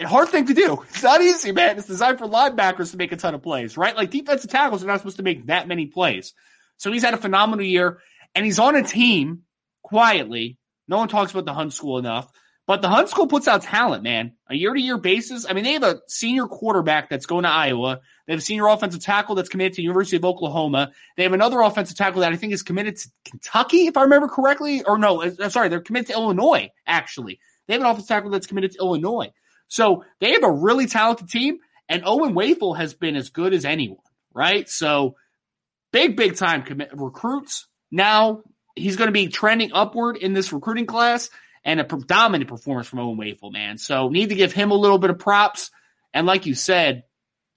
Speaker 1: a hard thing to do. It's not easy, man. It's designed for linebackers to make a ton of plays, right? Like defensive tackles are not supposed to make that many plays. So he's had a phenomenal year and he's on a team quietly. No one talks about the Hun School enough but the Hun School puts out talent, man, a year to year basis. I mean, they have a senior quarterback that's going to Iowa. They have a senior offensive tackle that's committed to University of Oklahoma. They have another offensive tackle that I think is committed to Kentucky, if I remember correctly. Or no, I'm uh, sorry, they're committed to Illinois, actually. They have an offensive tackle that's committed to Illinois. So they have a really talented team, and Owen Wafle has been as good as anyone, right? So big, big time commit recruits. Now he's going to be trending upward in this recruiting class and a dominant performance from Owen Wafle, man. So need to give him a little bit of props. And like you said,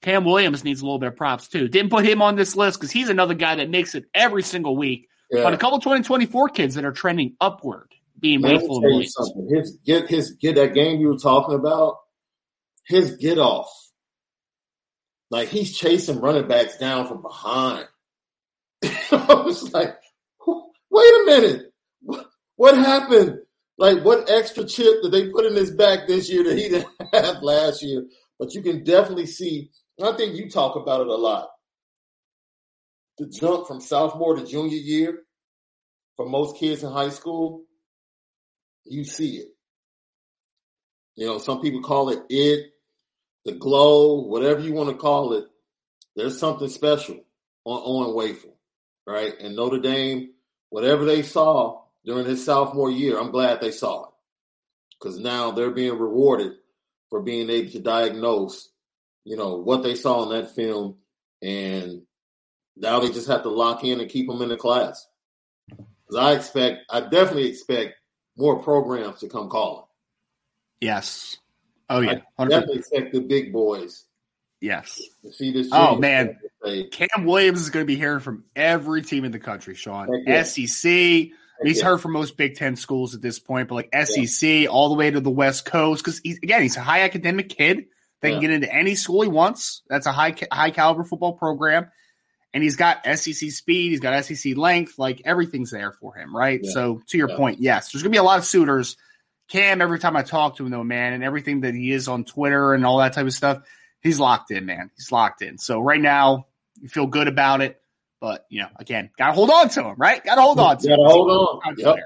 Speaker 1: Cam Williams needs a little bit of props too. Didn't put him on this list because he's another guy that makes it every single week. Yeah. But a couple 2024 kids that are trending upward, being Man, Wafle and.
Speaker 3: His get his get that game you were talking about, his get off. Like he's chasing running backs down from behind. I was like, wait a minute. What, what happened? Like, what extra chip did they put in his back this year that he didn't have last year? But you can definitely see. I think you talk about it a lot. The jump from sophomore to junior year for most kids in high school, you see it. You know, some people call it it, the glow, whatever you want to call it. There's something special on Owen Wafle, right? And Notre Dame, whatever they saw, during his sophomore year. I'm glad they saw it because now they're being rewarded for being able to diagnose, you know, what they saw in that film, and now they just have to lock in and keep them in the class. Because I expect, I definitely expect more programs to come calling.
Speaker 1: Yes. Oh yeah.
Speaker 3: I definitely expect the big boys.
Speaker 1: Yes.
Speaker 3: To see this.
Speaker 1: Oh man, Cam Williams is going to be hearing from every team in the country. Sean, yeah. SEC, he's yeah. heard from most Big Ten schools at this point, but like SEC yeah. all the way to the West Coast, because again, he's a high academic kid, They yeah. can get into any school he wants. That's a high high caliber football program, and he's got SEC speed. He's got SEC length. Like everything's there for him, right? So to your point, yes, there's gonna be a lot of suitors. Cam, every time I talk to him though, man, and everything that he is on Twitter and all that type of stuff, he's locked in, man. He's locked in. So right now, you feel good about it. But you know, again, gotta hold on to him, right? Gotta hold on to
Speaker 3: gotta
Speaker 1: him.
Speaker 3: hold on. Yep.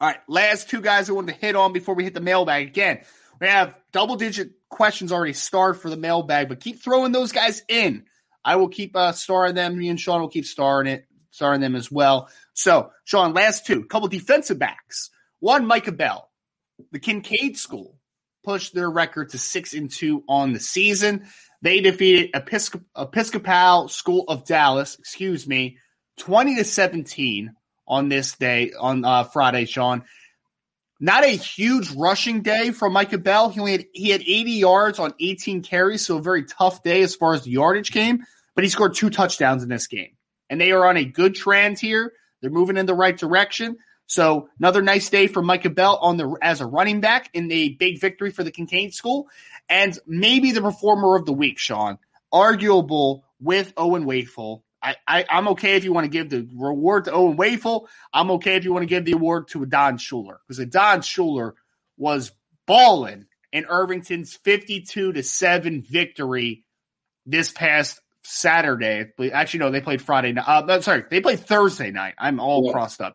Speaker 1: All right, last two guys I wanted to hit on before we hit the mailbag. Again, we have double digit questions already starred for the mailbag, but keep throwing those guys in. I will keep uh, starring them. Me and Sean will keep starring it, starring them as well. So, Sean, last two, couple defensive backs. One, Micah Bell, the Kincaid School pushed their record to six and two on the season. They defeated Episcop- Episcopal School of Dallas, excuse me, twenty to seventeen on this day on uh, Friday, Sean. Not a huge rushing day from Micah Bell. He only had he had 80 yards on 18 carries, so a very tough day as far as the yardage came. But he scored two touchdowns in this game, and they are on a good trend here. They're moving in the right direction. So another nice day for Micah Bell on the as a running back in a big victory for the Kincaid School, and maybe the performer of the week, Sean, arguable with Owen Wafle I, I, am okay if you want to give the reward to Owen Wafle. I'm okay if you want to give the award to Adon Shuler because Adon Shuler was balling in Irvington's 52 to 7 victory this past Saturday. Actually, no, they played Friday night. Uh, sorry, they played Thursday night. I'm all yeah. crossed up.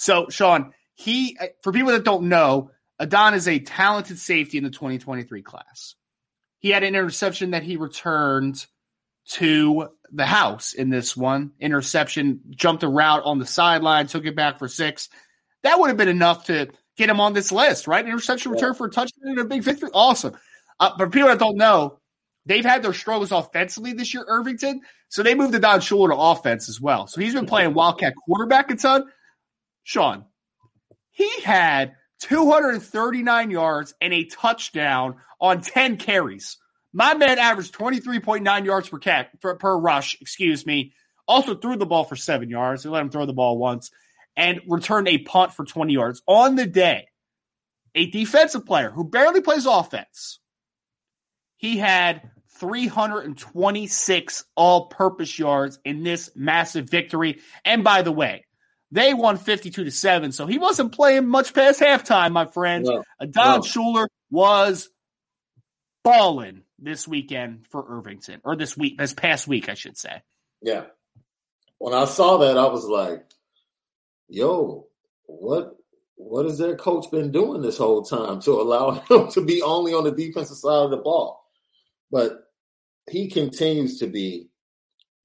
Speaker 1: So, Sean, he, for people that don't know, Adon is a talented safety in the 2023 class. He had an interception that he returned to the house in this one. Interception, jumped a route on the sideline, took it back for six. That would have been enough to get him on this list, right? Interception return for a touchdown and a big victory. Awesome. Uh, but people that don't know, they've had their struggles offensively this year, Irvington. So they moved the Don Shuler to offense as well. So he's been playing Wildcat quarterback a ton. Sean, he had 239 yards and a touchdown on 10 carries. My man averaged 23.9 yards per cat per, rush, excuse me. Also threw the ball for seven yards. They let him throw the ball once and returned a punt for 20 yards on the day. A defensive player who barely plays offense. He had 326 all purpose yards in this massive victory. And by the way, they won 52 to 7, so he wasn't playing much past halftime, my friends. No, uh, Adon no. Shuler was balling this weekend for Irvington, or this week, this past week, I should say.
Speaker 3: Yeah. When I saw that, I was like, "Yo, what? What has their coach been doing this whole time to allow him to be only on the defensive side of the ball?" But he continues to be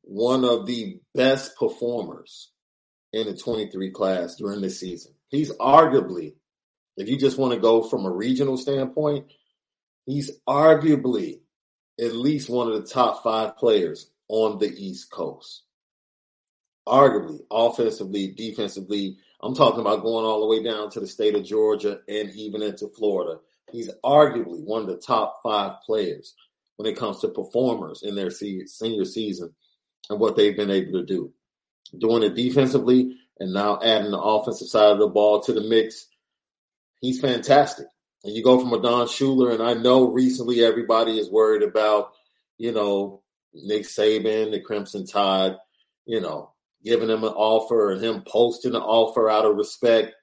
Speaker 3: one of the best performers in the 23 class during this season. He's arguably, if you just want to go from a regional standpoint, he's arguably at least one of the top five players on the East Coast. Arguably, offensively, defensively. I'm talking about going all the way down to the state of Georgia and even into Florida. He's arguably one of the top five players when it comes to performers in their senior season and what they've been able to do. Doing it defensively and now adding the offensive side of the ball to the mix. He's fantastic and you go from a Don Shuler, and I know recently everybody is worried about, you know, Nick Saban, the Crimson Tide, you know, giving him an offer and him posting an offer out of respect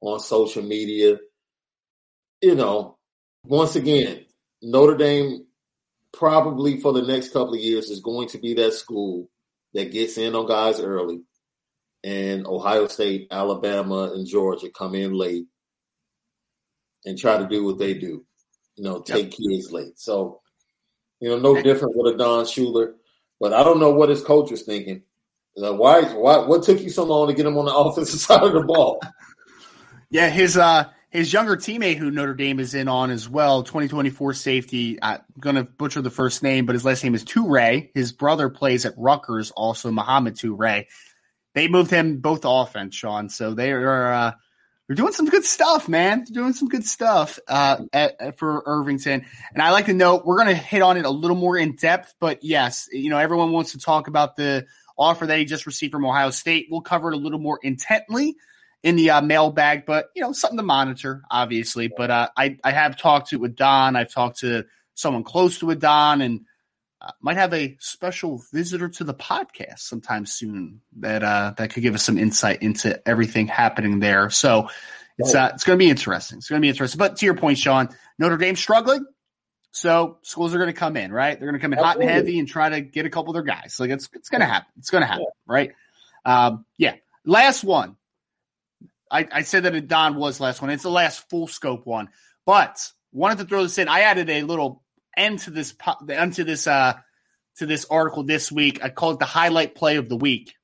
Speaker 3: on social media. You know, once again, Notre Dame probably for the next couple of years is going to be that school that gets in on guys early, and Ohio State, Alabama, and Georgia come in late and try to do what they do. You know, take yep. kids late. So, you know, no different with a Don Shuler. But I don't know what his coach was thinking. Uh, why? Why? What took you so long to get him on the offensive side of the ball?
Speaker 1: Yeah, his uh his younger teammate who Notre Dame is in on as well, 2024 safety. I'm gonna butcher the first name, but his last name is Toure. His brother plays at Rutgers, also Muhammad Toure. They moved him both to offense, Sean. So they are uh, they're doing some good stuff, man. They're doing some good stuff uh, at, at, for Irvington. And I like to note we're going to hit on it a little more in depth, but yes, you know, everyone wants to talk about the offer that he just received from Ohio State. We'll cover it a little more intently in the uh, mailbag, but you know, something to monitor, obviously. But uh, I I have talked to with Don. I've talked to someone close to Don, and uh, might have a special visitor to the podcast sometime soon that uh, that could give us some insight into everything happening there. So it's uh, it's going to be interesting. It's going to be interesting. But to your point, Sean, Notre Dame struggling. So schools are going to come in, right? They're going to come in Absolutely. hot and heavy and try to get a couple of their guys. Like it's it's going to happen. It's going to happen, yeah. right? Um, yeah. Last one. I, I said that Don was last one. It's the last full scope one, but wanted to throw this in. I added a little end to this end to this uh to this article this week. I call it the highlight play of the week.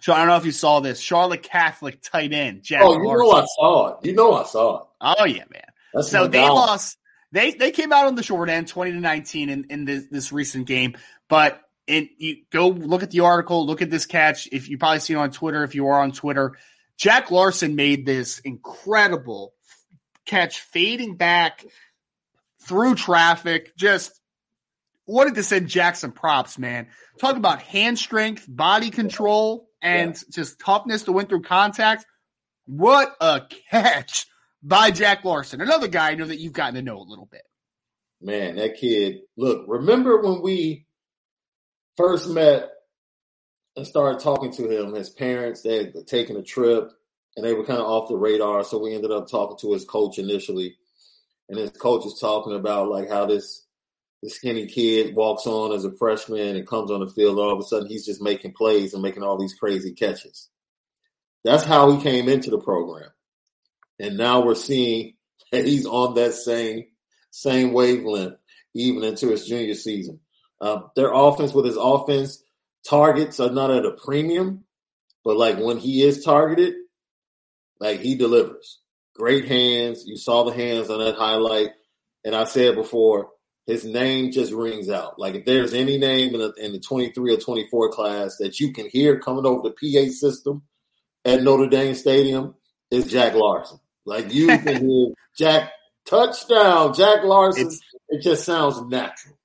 Speaker 1: So I don't know if you saw this. Charlotte Catholic tight end.
Speaker 3: Jack oh, you Larson. know I saw it. You know I saw it.
Speaker 1: Oh yeah, man. That's so they lost. They they came out on the short end, twenty to nineteen in in this, this recent game. But and you go look at the article, look at this catch. If you probably seen it on Twitter, if you are on Twitter, Jack Larson made this incredible catch, fading back through traffic. Just wanted to send Jackson props, man. Talk about hand strength, body control, and yeah. just toughness to win through contact. What a catch by Jack Larson. Another guy I know that you've gotten to know a little bit.
Speaker 3: Man, that kid. Look, remember when we first met and started talking to him, his parents, they had taken a trip and they were kind of off the radar. So we ended up talking to his coach initially. And his coach is talking about like how this the skinny kid walks on as a freshman and comes on the field. All of a sudden, he's just making plays and making all these crazy catches. That's how he came into the program. And now we're seeing that he's on that same same wavelength even into his junior season. Uh, their offense with his offense targets are not at a premium, but like when he is targeted, like he delivers. Great hands. You saw the hands on that highlight. And I said before, his name just rings out. Like if there's any name in, the, in the 23 or 24 class that you can hear coming over the PA system at Notre Dame Stadium, is Jack Larsen. Like you can hear Jack touchdown, Jack Larsen. It's, it just sounds natural.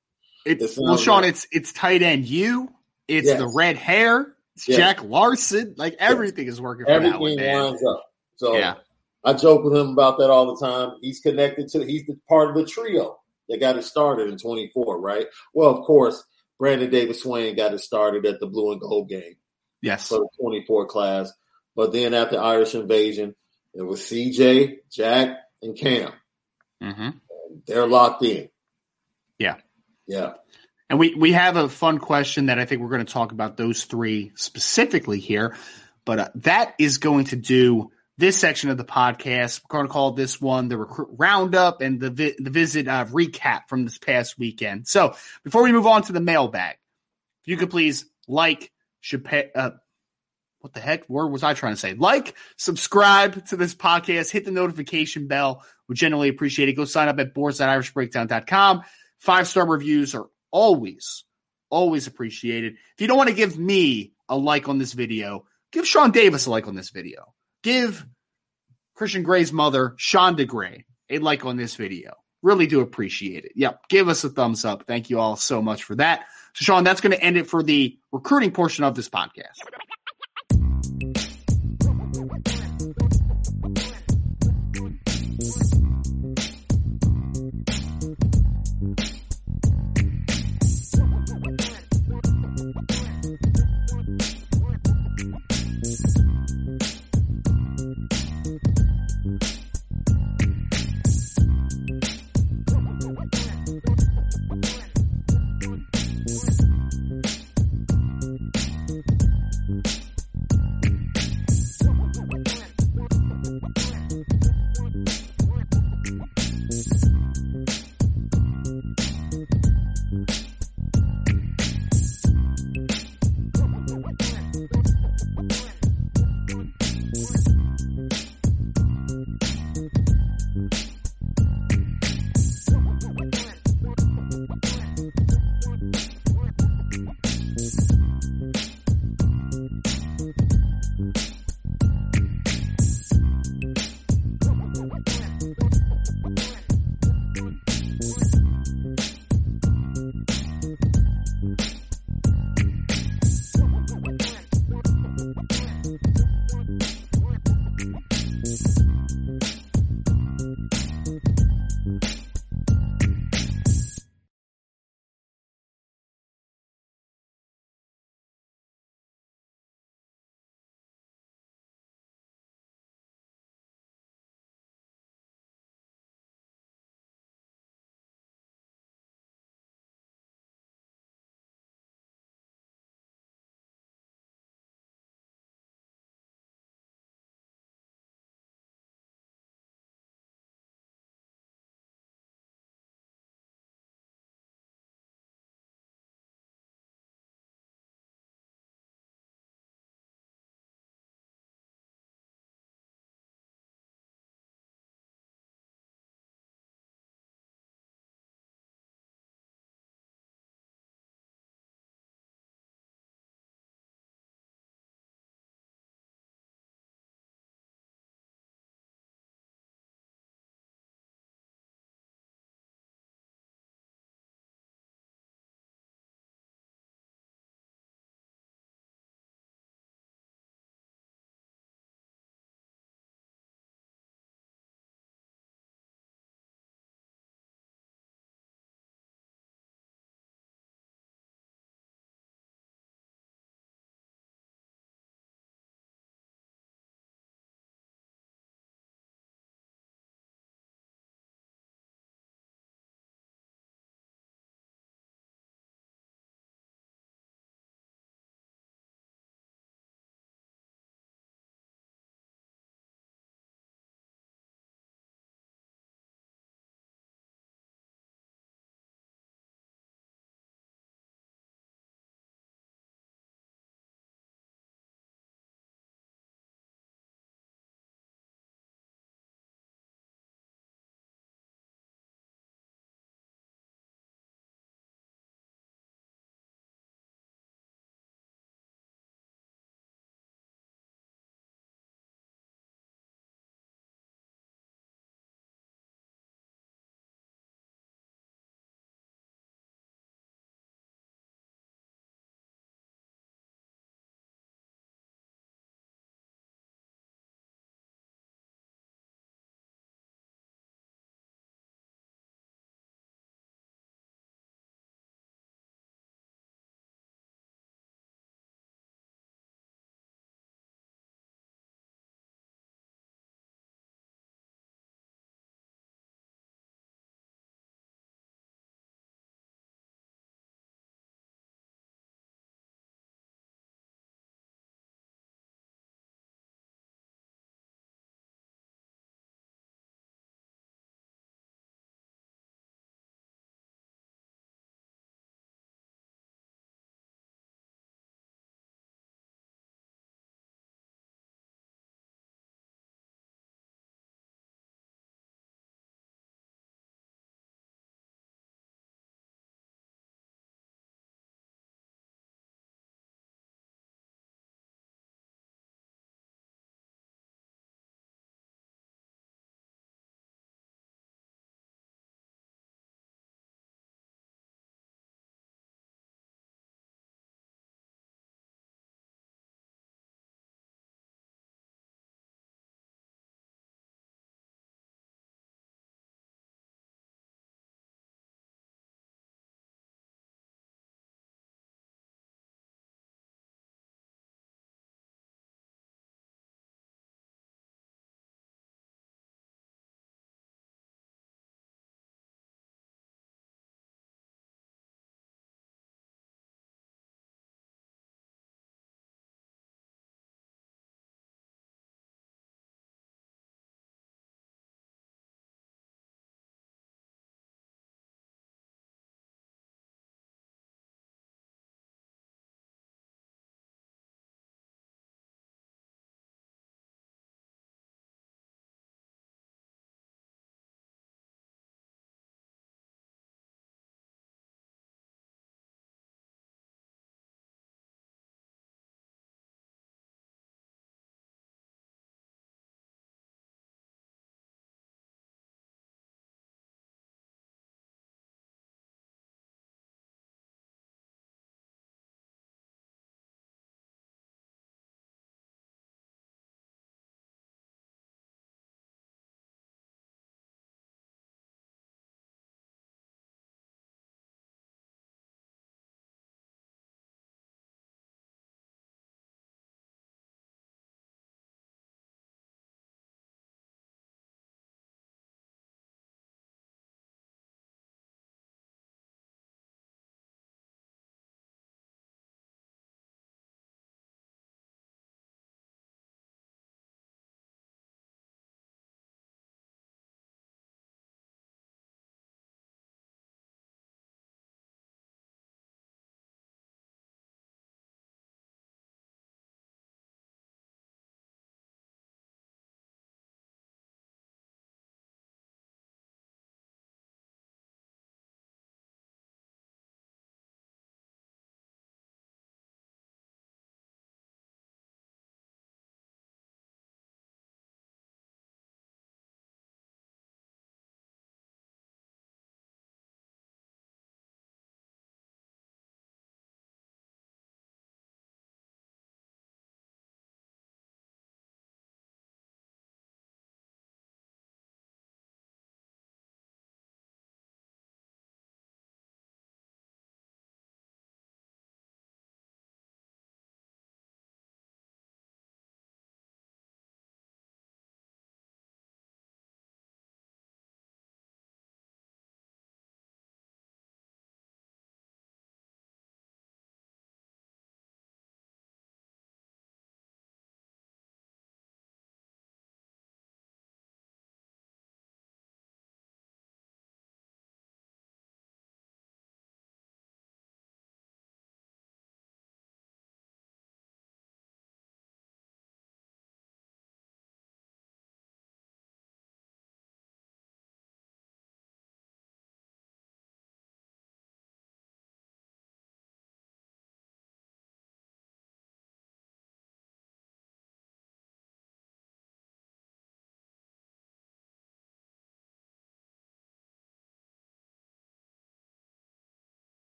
Speaker 1: It's it sounds well, Sean. Natural. It's it's tight end you. It's yes. the red hair. It's yes. Jack Larsen. Like everything is working. For
Speaker 3: everything lines up. So yeah. I joke with him about that all the time. He's connected to. He's the part of the trio that got it started in 24, right? Well, of course, Brandon Davis Swain got it started at the blue and gold game.
Speaker 1: Yes.
Speaker 3: For the 24 class. But then after Irish invasion, it was CJ, Jack, and Cam. Mm-hmm. They're locked in.
Speaker 1: Yeah.
Speaker 3: Yeah.
Speaker 1: And we, we have a fun question that I think we're going to talk about those three specifically here. But uh, that is going to do this section of the podcast. We're going to call this one the recruit roundup and the vi- the visit uh, recap from this past weekend. So before we move on to the mailbag, if you could please like, Chappelle, uh, what the heck word was I trying to say? Like, subscribe to this podcast, hit the notification bell. We generally appreciate it. Go sign up at boards.irishbreakdown.com. Five star reviews are always, always appreciated. If you don't want to give me a like on this video, give Sean Davis a like on this video. Give Christian Gray's mother, Shonda Gray, a like on this video. Really do appreciate it. Yep. Give us a thumbs up. Thank you all so much for that. So, Sean, that's going to end it for the recruiting portion of this podcast.